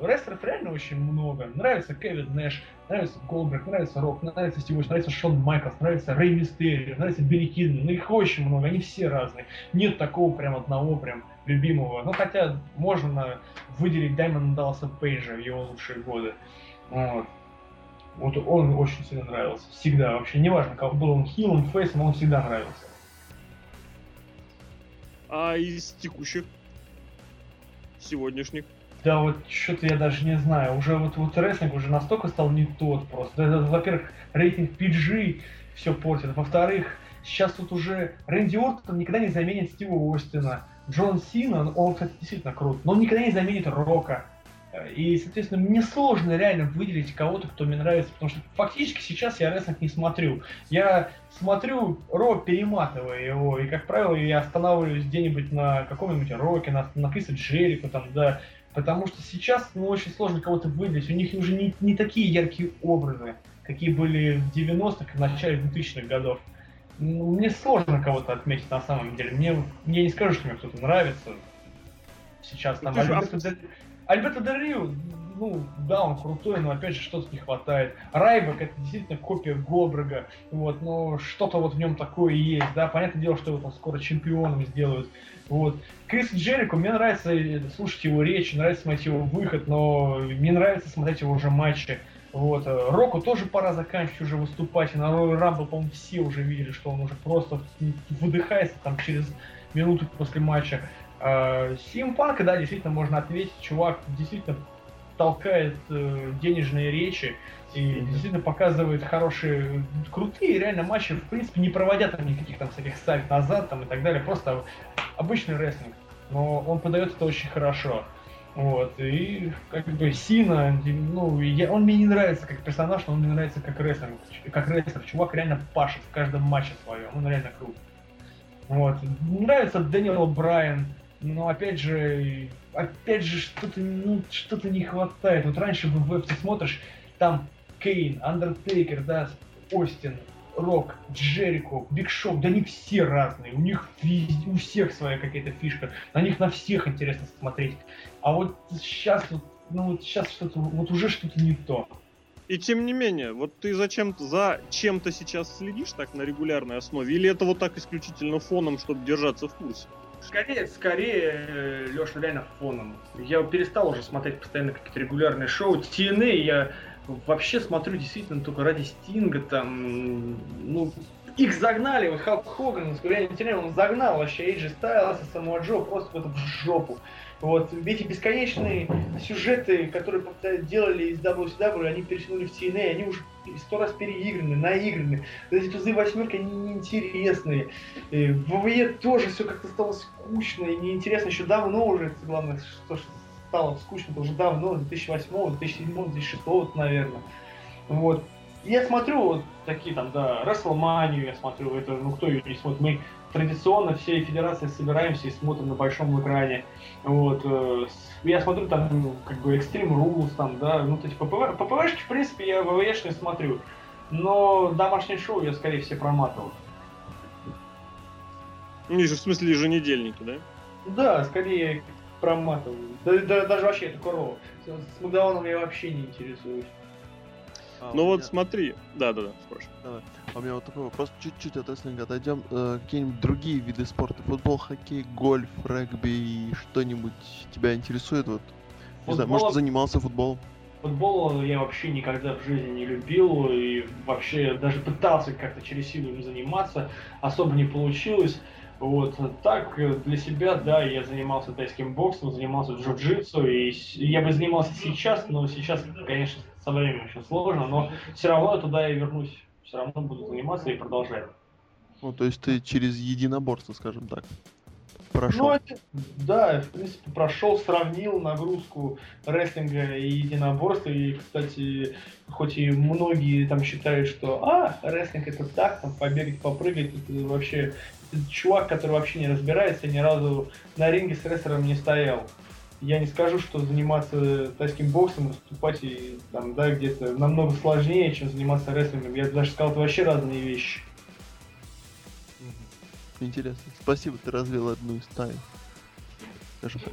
S3: рестлеров реально очень много. Нравится Кевин Нэш, нравится Голдберг, нравится Рок, нравится Стив нравится Шон Майклс, нравится Рэй Мистерио, нравится Билли Кидман. Ну, их очень много, они все разные. Нет такого прям одного прям любимого. Ну, хотя можно выделить Даймона Далласа Пейджа в его лучшие годы. Вот. Вот он очень сильно нравился. Всегда вообще. Неважно, как был он хилом, фейсом, он всегда нравился.
S2: А из текущих? Сегодняшних?
S3: Да вот что-то я даже не знаю. Уже вот, вот рестлинг уже настолько стал не тот просто. Это, во-первых, рейтинг PG все портит. Во-вторых, сейчас тут уже Рэнди Ортон никогда не заменит Стива Остина. Джон Сина, он, кстати, действительно крут, но он никогда не заменит Рока. И, соответственно, мне сложно реально выделить кого-то, кто мне нравится, потому что фактически сейчас я рестлинг не смотрю. Я смотрю Ро, перематывая его, и, как правило, я останавливаюсь где-нибудь на каком-нибудь Роке, на, на Криса Джерико, там, да, потому что сейчас, ну, очень сложно кого-то выделить. У них уже не, не такие яркие образы, какие были в 90-х и в начале 2000-х годов. Ну, мне сложно кого-то отметить на самом деле. Мне, я не скажу, что мне кто-то нравится сейчас. Там, Альберто, Альберто Дель ну, да, он крутой, но опять же что-то не хватает. Райбек это действительно копия Гобрага, вот, но что-то вот в нем такое есть, да, понятное дело, что его там скоро чемпионом сделают, вот. Крис Джерико, мне нравится слушать его речь, нравится смотреть его выход, но мне нравится смотреть его уже матчи, вот. Року тоже пора заканчивать уже выступать, и на Royal Rumble, по-моему, все уже видели, что он уже просто выдыхается там через минуту после матча. Симпанка, да, действительно можно ответить, чувак действительно толкает э, денежные речи и действительно показывает хорошие, крутые реально матчи, в принципе, не проводя там никаких там всяких ставок назад там и так далее, просто обычный рестлинг. Но он подает это очень хорошо. Вот, и как бы Сина, ну, я, он мне не нравится как персонаж, но он мне нравится как рестлер. Как рестлер. Чувак реально пашет в каждом матче своем, он реально крут. Вот. Нравится Дэниел Брайан, но опять же, опять же, что-то ну, что-то не хватает. Вот раньше в WWE ты смотришь, там Кейн, Андертейкер, да, Остин, Рок, Джерико, Биг Шоу, да они все разные, у них у всех своя какая-то фишка, на них на всех интересно смотреть. А вот сейчас вот, ну вот сейчас что-то, вот уже что-то не то.
S2: И тем не менее, вот ты зачем за чем-то сейчас следишь так на регулярной основе, или это вот так исключительно фоном, чтобы держаться в курсе?
S3: Скорее, скорее, э, Леша, реально фоном. Я перестал уже смотреть постоянно какие-то регулярные шоу. TNA я вообще смотрю действительно только ради Стинга, там, ну, их загнали, вот Халк Хоган, я не он загнал вообще Эйджи Стайлса, Самуа Джо просто в, в жопу. Вот, эти бесконечные сюжеты, которые делали из WCW, они перетянули в TNA, они уже сто раз переиграны, наиграны. Эти тузы восьмерки, они неинтересные. В ВВЕ тоже все как-то стало скучно и неинтересно. Еще давно уже, главное, что стало скучно, это уже давно, 2008, 2007, 2006, наверное. Вот. Я смотрю вот такие там, да, WrestleMania я смотрю, это, ну кто ее не смотрит, мы традиционно всей федерации собираемся и смотрим на большом экране. Вот. Э, я смотрю там, ну, как бы, Extreme Rules, там, да, ну, то есть ППВ, ППВшки, в принципе, я ВВшные смотрю. Но домашнее шоу я, скорее всего, проматывал.
S2: Ну, в смысле еженедельники, да?
S3: Да, скорее проматываю. Да, да, даже вообще это Курово. С Макдауном я вообще не интересуюсь.
S2: А, ну вот меня... смотри, да, да, да, спрашивай.
S1: Давай. А у меня вот такой вопрос, чуть-чуть от рестлинга отойдем. Э, какие-нибудь другие виды спорта? Футбол, хоккей, гольф, регби и что-нибудь тебя интересует? Вот, Футбол... не знаю, может, занимался футболом?
S3: Футбол я вообще никогда в жизни не любил и вообще даже пытался как-то через силу им заниматься, особо не получилось. Вот так для себя, да, я занимался тайским боксом, занимался джиу-джитсу, и я бы занимался сейчас, но сейчас, конечно, со временем очень сложно, но все равно туда я вернусь, все равно буду заниматься и продолжать.
S1: Ну, то есть ты через единоборство, скажем так, прошел? Ну, это,
S3: да, в принципе, прошел, сравнил нагрузку рестлинга и единоборства, и, кстати, хоть и многие там считают, что, а, рестлинг это так, там, побегать, попрыгать, это вообще чувак, который вообще не разбирается, ни разу на ринге с рестлером не стоял. Я не скажу, что заниматься тайским боксом, выступать и там, да, где-то намного сложнее, чем заниматься рестлингом. Я даже сказал, это вообще разные вещи.
S1: Интересно. Спасибо, ты развел одну из тайн.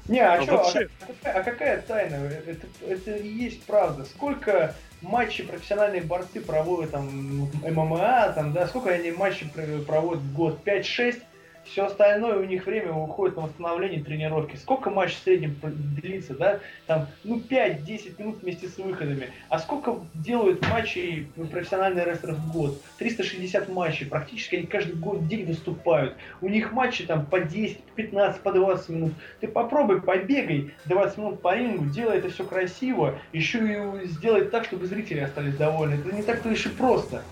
S3: Не, а, а что, вообще... а, какая, а какая тайна? Это, это и есть правда. Сколько матчи профессиональные борцы проводят там ММА, там, да, сколько они матчи проводят в год? 5-6? Все остальное у них время уходит на восстановление тренировки. Сколько матч в среднем длится, да? Там, ну, 5-10 минут вместе с выходами. А сколько делают матчей профессиональные рестлеры в год? 360 матчей. Практически они каждый год день выступают. У них матчи там по 10, по 15, по 20 минут. Ты попробуй, побегай 20 минут по рингу, делай это все красиво, еще и сделай так, чтобы зрители остались довольны. Это не так-то уж и просто.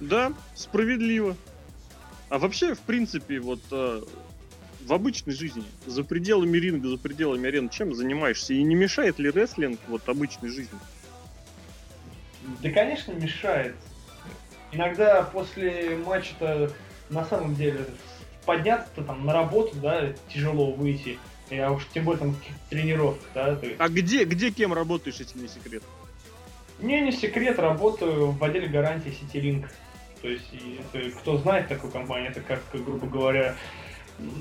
S2: Да, справедливо. А вообще, в принципе, вот э, в обычной жизни, за пределами ринга, за пределами арены, чем занимаешься? И не мешает ли рестлинг вот обычной жизни?
S3: Да, конечно, мешает. Иногда после матча-то на самом деле подняться-то там на работу, да, тяжело выйти. Я уж тем более там тренировках, да.
S2: Есть... А где, где кем работаешь, если не секрет?
S3: Не, не секрет, работаю в отделе гарантии Ситилинк. То есть, это, кто знает такую компанию, это как, грубо говоря,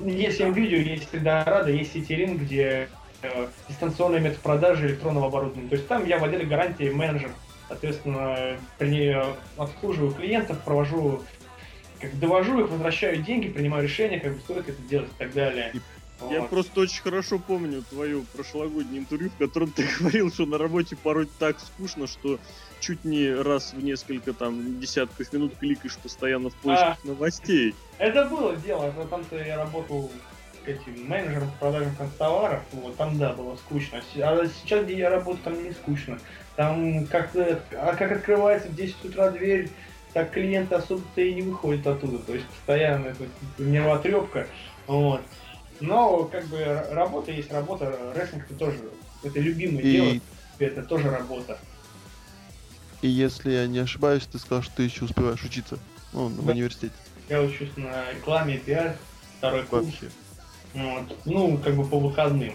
S3: есть видео, есть Рада, есть Ситирин, где э, дистанционная метод продажи электронного оборудования. То есть там я в отделе гарантии менеджер, соответственно, при, обслуживаю клиентов, провожу, как довожу их, возвращаю деньги, принимаю решение, как бы стоит это делать и так далее.
S2: Вот. Я просто очень хорошо помню твою прошлогоднее интервью, в котором ты (laughs) говорил, что на работе порой так скучно, что чуть не раз в несколько там десятков минут кликаешь постоянно в поисках а, новостей.
S3: Это было дело, там-то я работал этим менеджером по продажам констоваров, вот, там да, было скучно. А сейчас, где я работаю, там не скучно. Там как-то, а как открывается в 10 утра дверь, так клиенты особо-то и не выходят оттуда. То есть постоянно это нервотрепка. Вот. Но как бы работа есть работа, рестлинг это тоже, это любимое и... дело, это тоже работа.
S1: И если я не ошибаюсь, ты сказал, что ты еще успеваешь учиться ну, в да. университете.
S3: Я учусь на рекламе, пиар, второй курс. Вообще. Вот. Ну, как бы по выходным.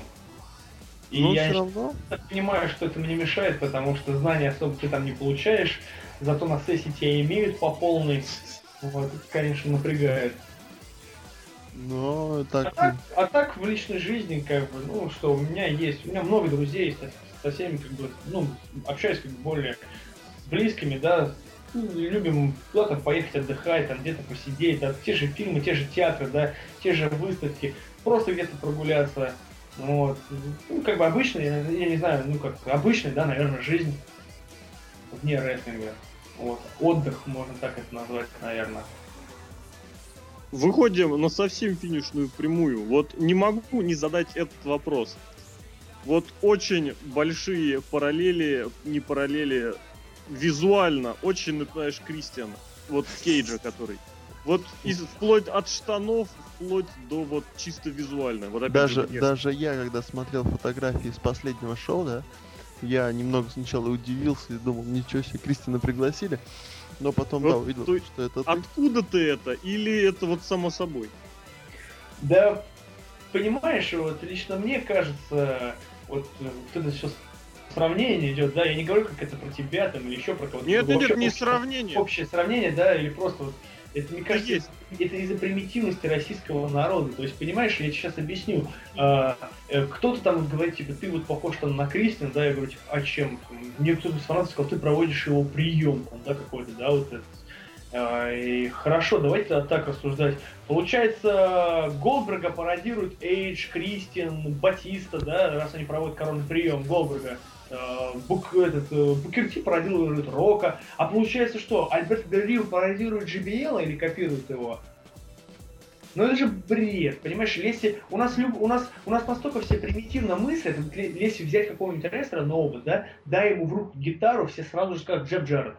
S3: И ну, я равно. понимаю, что это мне мешает, потому что знания особо ты там не получаешь, зато на сессии тебя имеют по полной. Вот, это, конечно, напрягает.
S1: Но так...
S3: А, так... а так в личной жизни, как бы, ну, что у меня есть, у меня много друзей, есть, со всеми, как бы, ну, общаюсь как бы более близкими, да, ну, любим куда-то поехать отдыхать, там где-то посидеть, да, те же фильмы, те же театры, да, те же выставки, просто где-то прогуляться. Вот. Ну, как бы обычный, я, не знаю, ну как обычный, да, наверное, жизнь вне рестлинга. Вот. Отдых, можно так это назвать, наверное.
S2: Выходим на совсем финишную прямую. Вот не могу не задать этот вопрос. Вот очень большие параллели, не параллели, визуально очень напоминаешь Кристиана. Вот Кейджа, который. Вот из, вплоть от штанов, вплоть до вот чисто визуально. Вот
S1: даже, же, даже я, когда смотрел фотографии с последнего шоу, да, я немного сначала удивился и думал, ничего себе, Кристина пригласили. Но потом, вот, да, увидел, то, что это
S2: ты. Откуда ты это? Или это вот само собой?
S3: Да, понимаешь, вот лично мне кажется, вот, вот это сейчас сравнение идет, да, я не говорю, как это про тебя там или еще про кого-то.
S2: Нет, нет, нет, не общее, сравнение.
S3: Общее сравнение, да, или просто вот это, мне кажется, есть. это из-за примитивности российского народа. То есть, понимаешь, я сейчас объясню. А, э, кто-то там говорит, типа, ты вот похож там на Кристин, да, я говорю, типа, а чем? Мне кто-то из фанатов сказал, ты проводишь его прием, там, да, какой-то, да, вот это. А, и хорошо, давайте тогда так рассуждать. Получается, Голдберга пародирует Эйдж, Кристин, Батиста, да, раз они проводят коронный прием Голдберга. Э, Бук, этот, э, Букерти пародирует Рока. А получается что? Альберт Дель пародирует JBL или копирует его? Ну это же бред, понимаешь, если у нас люб... у нас у нас настолько все примитивно мыслят, если взять какого-нибудь рестлера нового, да, дай ему в руку гитару, все сразу же скажут Джеб Джаред.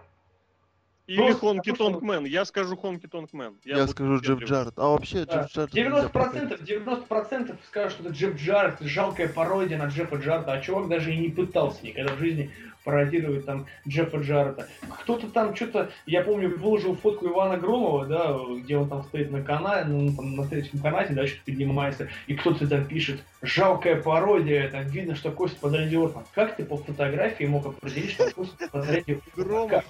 S2: Или Хонки Тонгмен. Я скажу Хонки Тонгмен.
S1: Я, я скажу Джефф Джаред. А вообще да. Джефф
S3: Джаред... 90%, 90% скажут, что это Джефф Джаред, жалкая пародия на Джеффа Джареда, а чувак даже и не пытался никогда в жизни пародировать там Джеффа Джареда. Кто-то там что-то, я помню, выложил фотку Ивана Громова, да, где он там стоит на канале, ну, там, на третьем канате, да, что-то поднимается, и кто-то там пишет, жалкая пародия, там видно, что Костя под Как ты по фотографии мог определить, что Костя под Громов,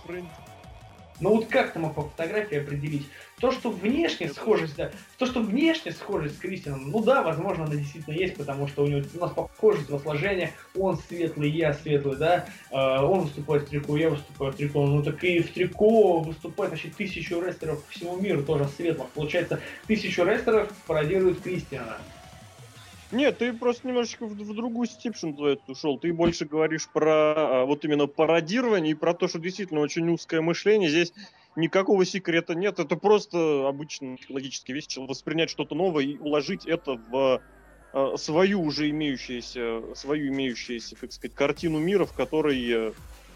S3: но ну вот как ты мог по фотографии определить? То, что внешне схожесть, да, то, что внешне схожесть с Кристианом, ну да, возможно, она действительно есть, потому что у него у нас похожее телосложение, он светлый, я светлый, да, э, он выступает в трико, я выступаю в трико, ну так и в трико выступает вообще тысячу рестлеров по всему миру, тоже светлых. Получается, тысячу рестлеров пародируют Кристиана.
S2: Нет, ты просто немножечко в, в другую степшн твою ушел. Ты больше говоришь про а, вот именно пародирование и про то, что действительно очень узкое мышление. Здесь никакого секрета нет. Это просто обычно логические вещи. Воспринять что-то новое и уложить это в а, свою уже имеющуюся, свою имеющуюся, как сказать, картину мира, в которой э,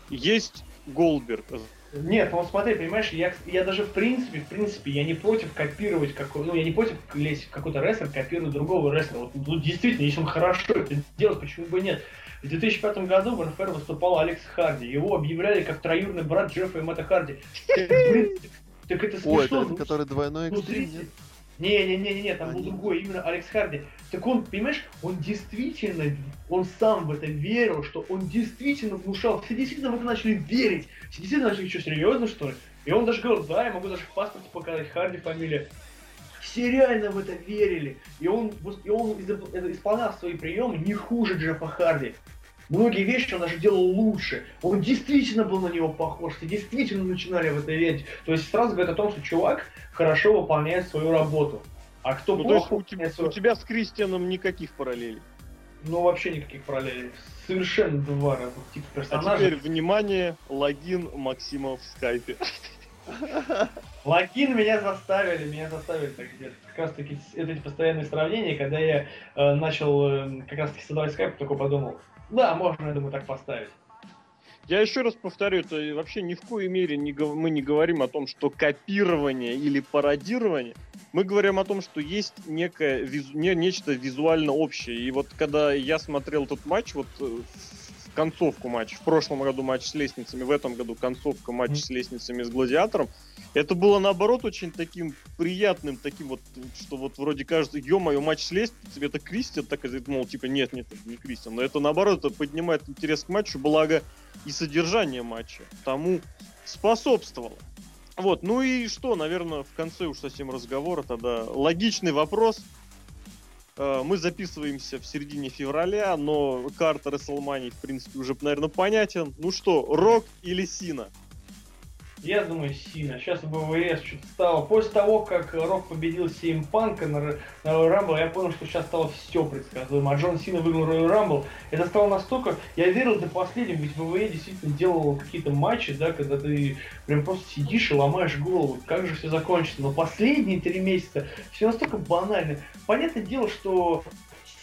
S2: есть Голдберг,
S3: нет, ну смотри, понимаешь, я, я даже в принципе, в принципе, я не против копировать какой, ну я не против лезть в какой-то рестлер, копировать другого рестлера. Вот, ну, действительно, если он хорошо это делает, почему бы нет? В 2005 году в НФР выступал Алекс Харди. Его объявляли как троюрный брат Джеффа и Мэтта Харди. (laughs) Так, это смешно. Ой, это,
S1: ну, который двойной экстрим,
S3: нет? Не-не-не-не, там был другой, именно Алекс Харди. Так он, понимаешь, он действительно, он сам в это верил, что он действительно внушал, все действительно в это начали верить. Все действительно начали, что, серьезно, что ли? И он даже говорил, да, я могу даже в паспорте показать Харди фамилия. Все реально в это верили. И он, и он исполнял свои приемы не хуже Джеффа Харди. Многие вещи он даже делал лучше. Он действительно был на него похож, все действительно начинали в это верить. То есть сразу говорит о том, что чувак хорошо выполняет свою работу. А кто ну, плохо
S2: у, тебя, свою... у тебя с Кристианом никаких параллелей?
S3: Ну, вообще никаких параллелей. Совершенно два разных типа персонажей.
S2: А теперь, внимание, логин Максима в скайпе.
S3: Логин меня заставили, меня заставили так делать. Как раз таки эти постоянные сравнения, когда я э, начал э, как раз таки создавать скайп, только подумал, да, можно, я думаю, так поставить.
S2: Я еще раз повторю, это вообще ни в коей мере не, мы не говорим о том, что копирование или пародирование. Мы говорим о том, что есть некое, визу, не, нечто визуально общее. И вот когда я смотрел этот матч, вот э, концовку матча, в прошлом году матч с лестницами, в этом году концовка матча с лестницами с гладиатором, это было наоборот очень таким приятным, таким вот, что вот вроде кажется, ё-моё, матч с лестницами, это Кристиан, так и мол, типа, нет, нет, это не Кристиан. Но это наоборот, это поднимает интерес к матчу, благо и содержание матча тому способствовало. Вот, ну и что, наверное, в конце уж совсем разговора тогда логичный вопрос. Э, мы записываемся в середине февраля, но карта WrestleMania, в принципе, уже, наверное, понятен. Ну что, Рок или Сина?
S3: Я думаю, Сина. Сейчас БВС что-то стало. После того, как Рок победил Сейм Панка на, на Rumble, я понял, что сейчас стало все предсказуемо. А Джон Сина выиграл Royal Rumble. Это стало настолько... Я верил до последнего, ведь ВВЕ действительно делал какие-то матчи, да, когда ты прям просто сидишь и ломаешь голову, как же все закончится. Но последние три месяца все настолько банально. Понятное дело, что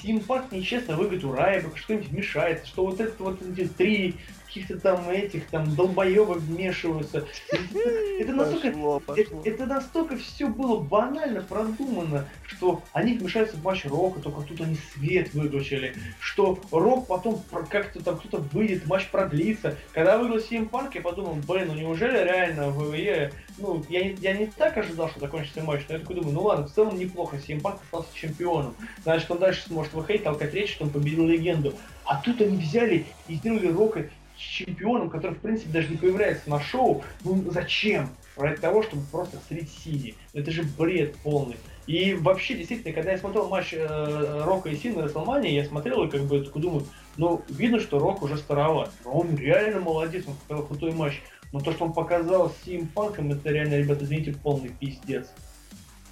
S3: Симпак нечестно выиграет у Райбек, что-нибудь мешается, что вот это вот эти три каких-то там этих там долбоебок вмешиваются. Это настолько, пошло, пошло. Это, это настолько все было банально продумано, что они вмешаются в матч Рока, только тут они свет выключили, что Рок потом как-то там кто-то выйдет, матч продлится. Когда выиграл CM Punk, я подумал, блин, ну неужели реально в ВВЕ, ну, я не, я не так ожидал, что закончится матч, но я такой думаю, ну ладно, в целом неплохо, CM Punk остался чемпионом. Значит, он дальше сможет в хейт толкать речь, что он победил легенду. А тут они взяли и сделали Рока чемпионом, который, в принципе, даже не появляется на шоу, ну зачем? Ради того, чтобы просто слить Сини. Это же бред полный. И вообще, действительно, когда я смотрел матч э, Рока и Сина на Расселмане, я смотрел и как бы такой думаю, ну, видно, что Рок уже староват. Но он реально молодец, он показал крутой матч. Но то, что он показал с Сим Панком, это реально, ребята, извините, полный пиздец.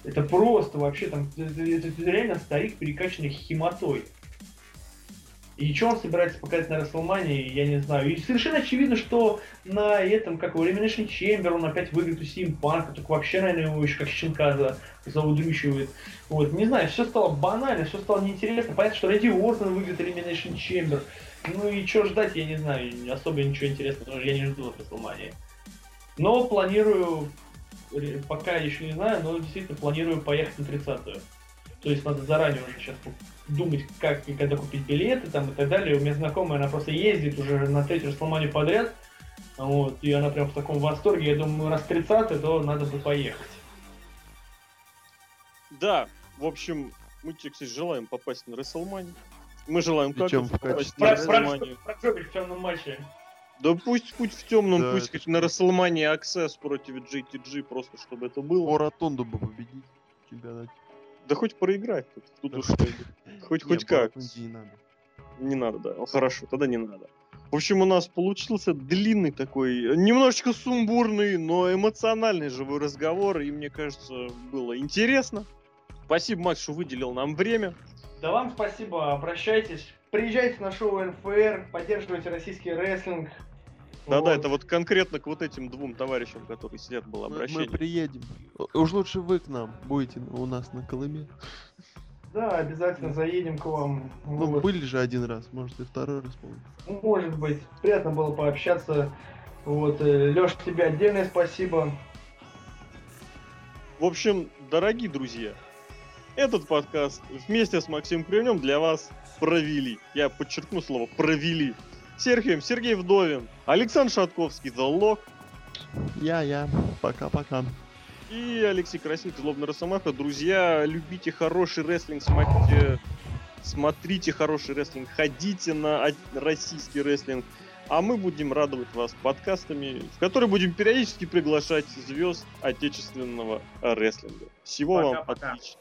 S3: Это просто вообще там, это, это, это реально старик, перекачанный химатой. И что он собирается показать на Расселмане, я не знаю. И совершенно очевидно, что на этом, как у Elimination Chamber, он опять выиграет у Панка, только вообще, наверное, его еще как щенка за, заудрючивает. Вот, не знаю, все стало банально, все стало неинтересно. Понятно, что Рэдди Уортон выиграет Elimination Chamber. Ну и что ждать, я не знаю, особо ничего интересного, я не жду от Расселмании. Но планирую, пока еще не знаю, но действительно планирую поехать на 30-ю. То есть надо заранее уже сейчас думать, как и когда купить билеты там и так далее. У меня знакомая, она просто ездит уже на третью Расселмане подряд. Вот, и она прям в таком восторге. Я думаю, раз 30 то надо бы поехать.
S2: Да, в общем, мы тебе, кстати, желаем попасть на Расселмане. Мы желаем как
S1: попасть
S3: на Расселмане. в темном матче.
S2: Да пусть путь в темном, да, пусть хоть на Расселмане Access против GTG, просто чтобы это было.
S1: По Ротонду бы победить в чемпионате.
S2: Да хоть проиграть. Тут, тут уж хоть, хоть как. Не надо. Не надо, да. Хорошо, тогда не надо. В общем, у нас получился длинный такой, немножечко сумбурный, но эмоциональный живой разговор, и мне кажется, было интересно. Спасибо, Макс, что выделил нам время.
S3: Да вам спасибо, обращайтесь. Приезжайте на шоу НФР, поддерживайте российский рестлинг,
S2: да-да, это вот конкретно к вот этим двум товарищам, которые сидят, было обращение.
S1: Мы приедем. Уж лучше вы к нам будете у нас на Колыме.
S3: Да, обязательно заедем к вам.
S1: Ну, вот. были же один раз, может и второй раз помню.
S3: Может быть. Приятно было пообщаться. Вот, э, Леш, тебе отдельное спасибо.
S2: В общем, дорогие друзья, этот подкаст вместе с Максимом Кривнем для вас провели. Я подчеркну слово провели. Серхием Сергей Вдовин, Александр Шатковский, The Lock.
S1: Я, я. Пока-пока.
S2: И Алексей Красин, Злобный Росомаха. Друзья, любите хороший рестлинг, смотрите, смотрите хороший рестлинг, ходите на российский рестлинг. А мы будем радовать вас подкастами, в которые будем периодически приглашать звезд отечественного рестлинга. Всего пока, вам пока. отлично.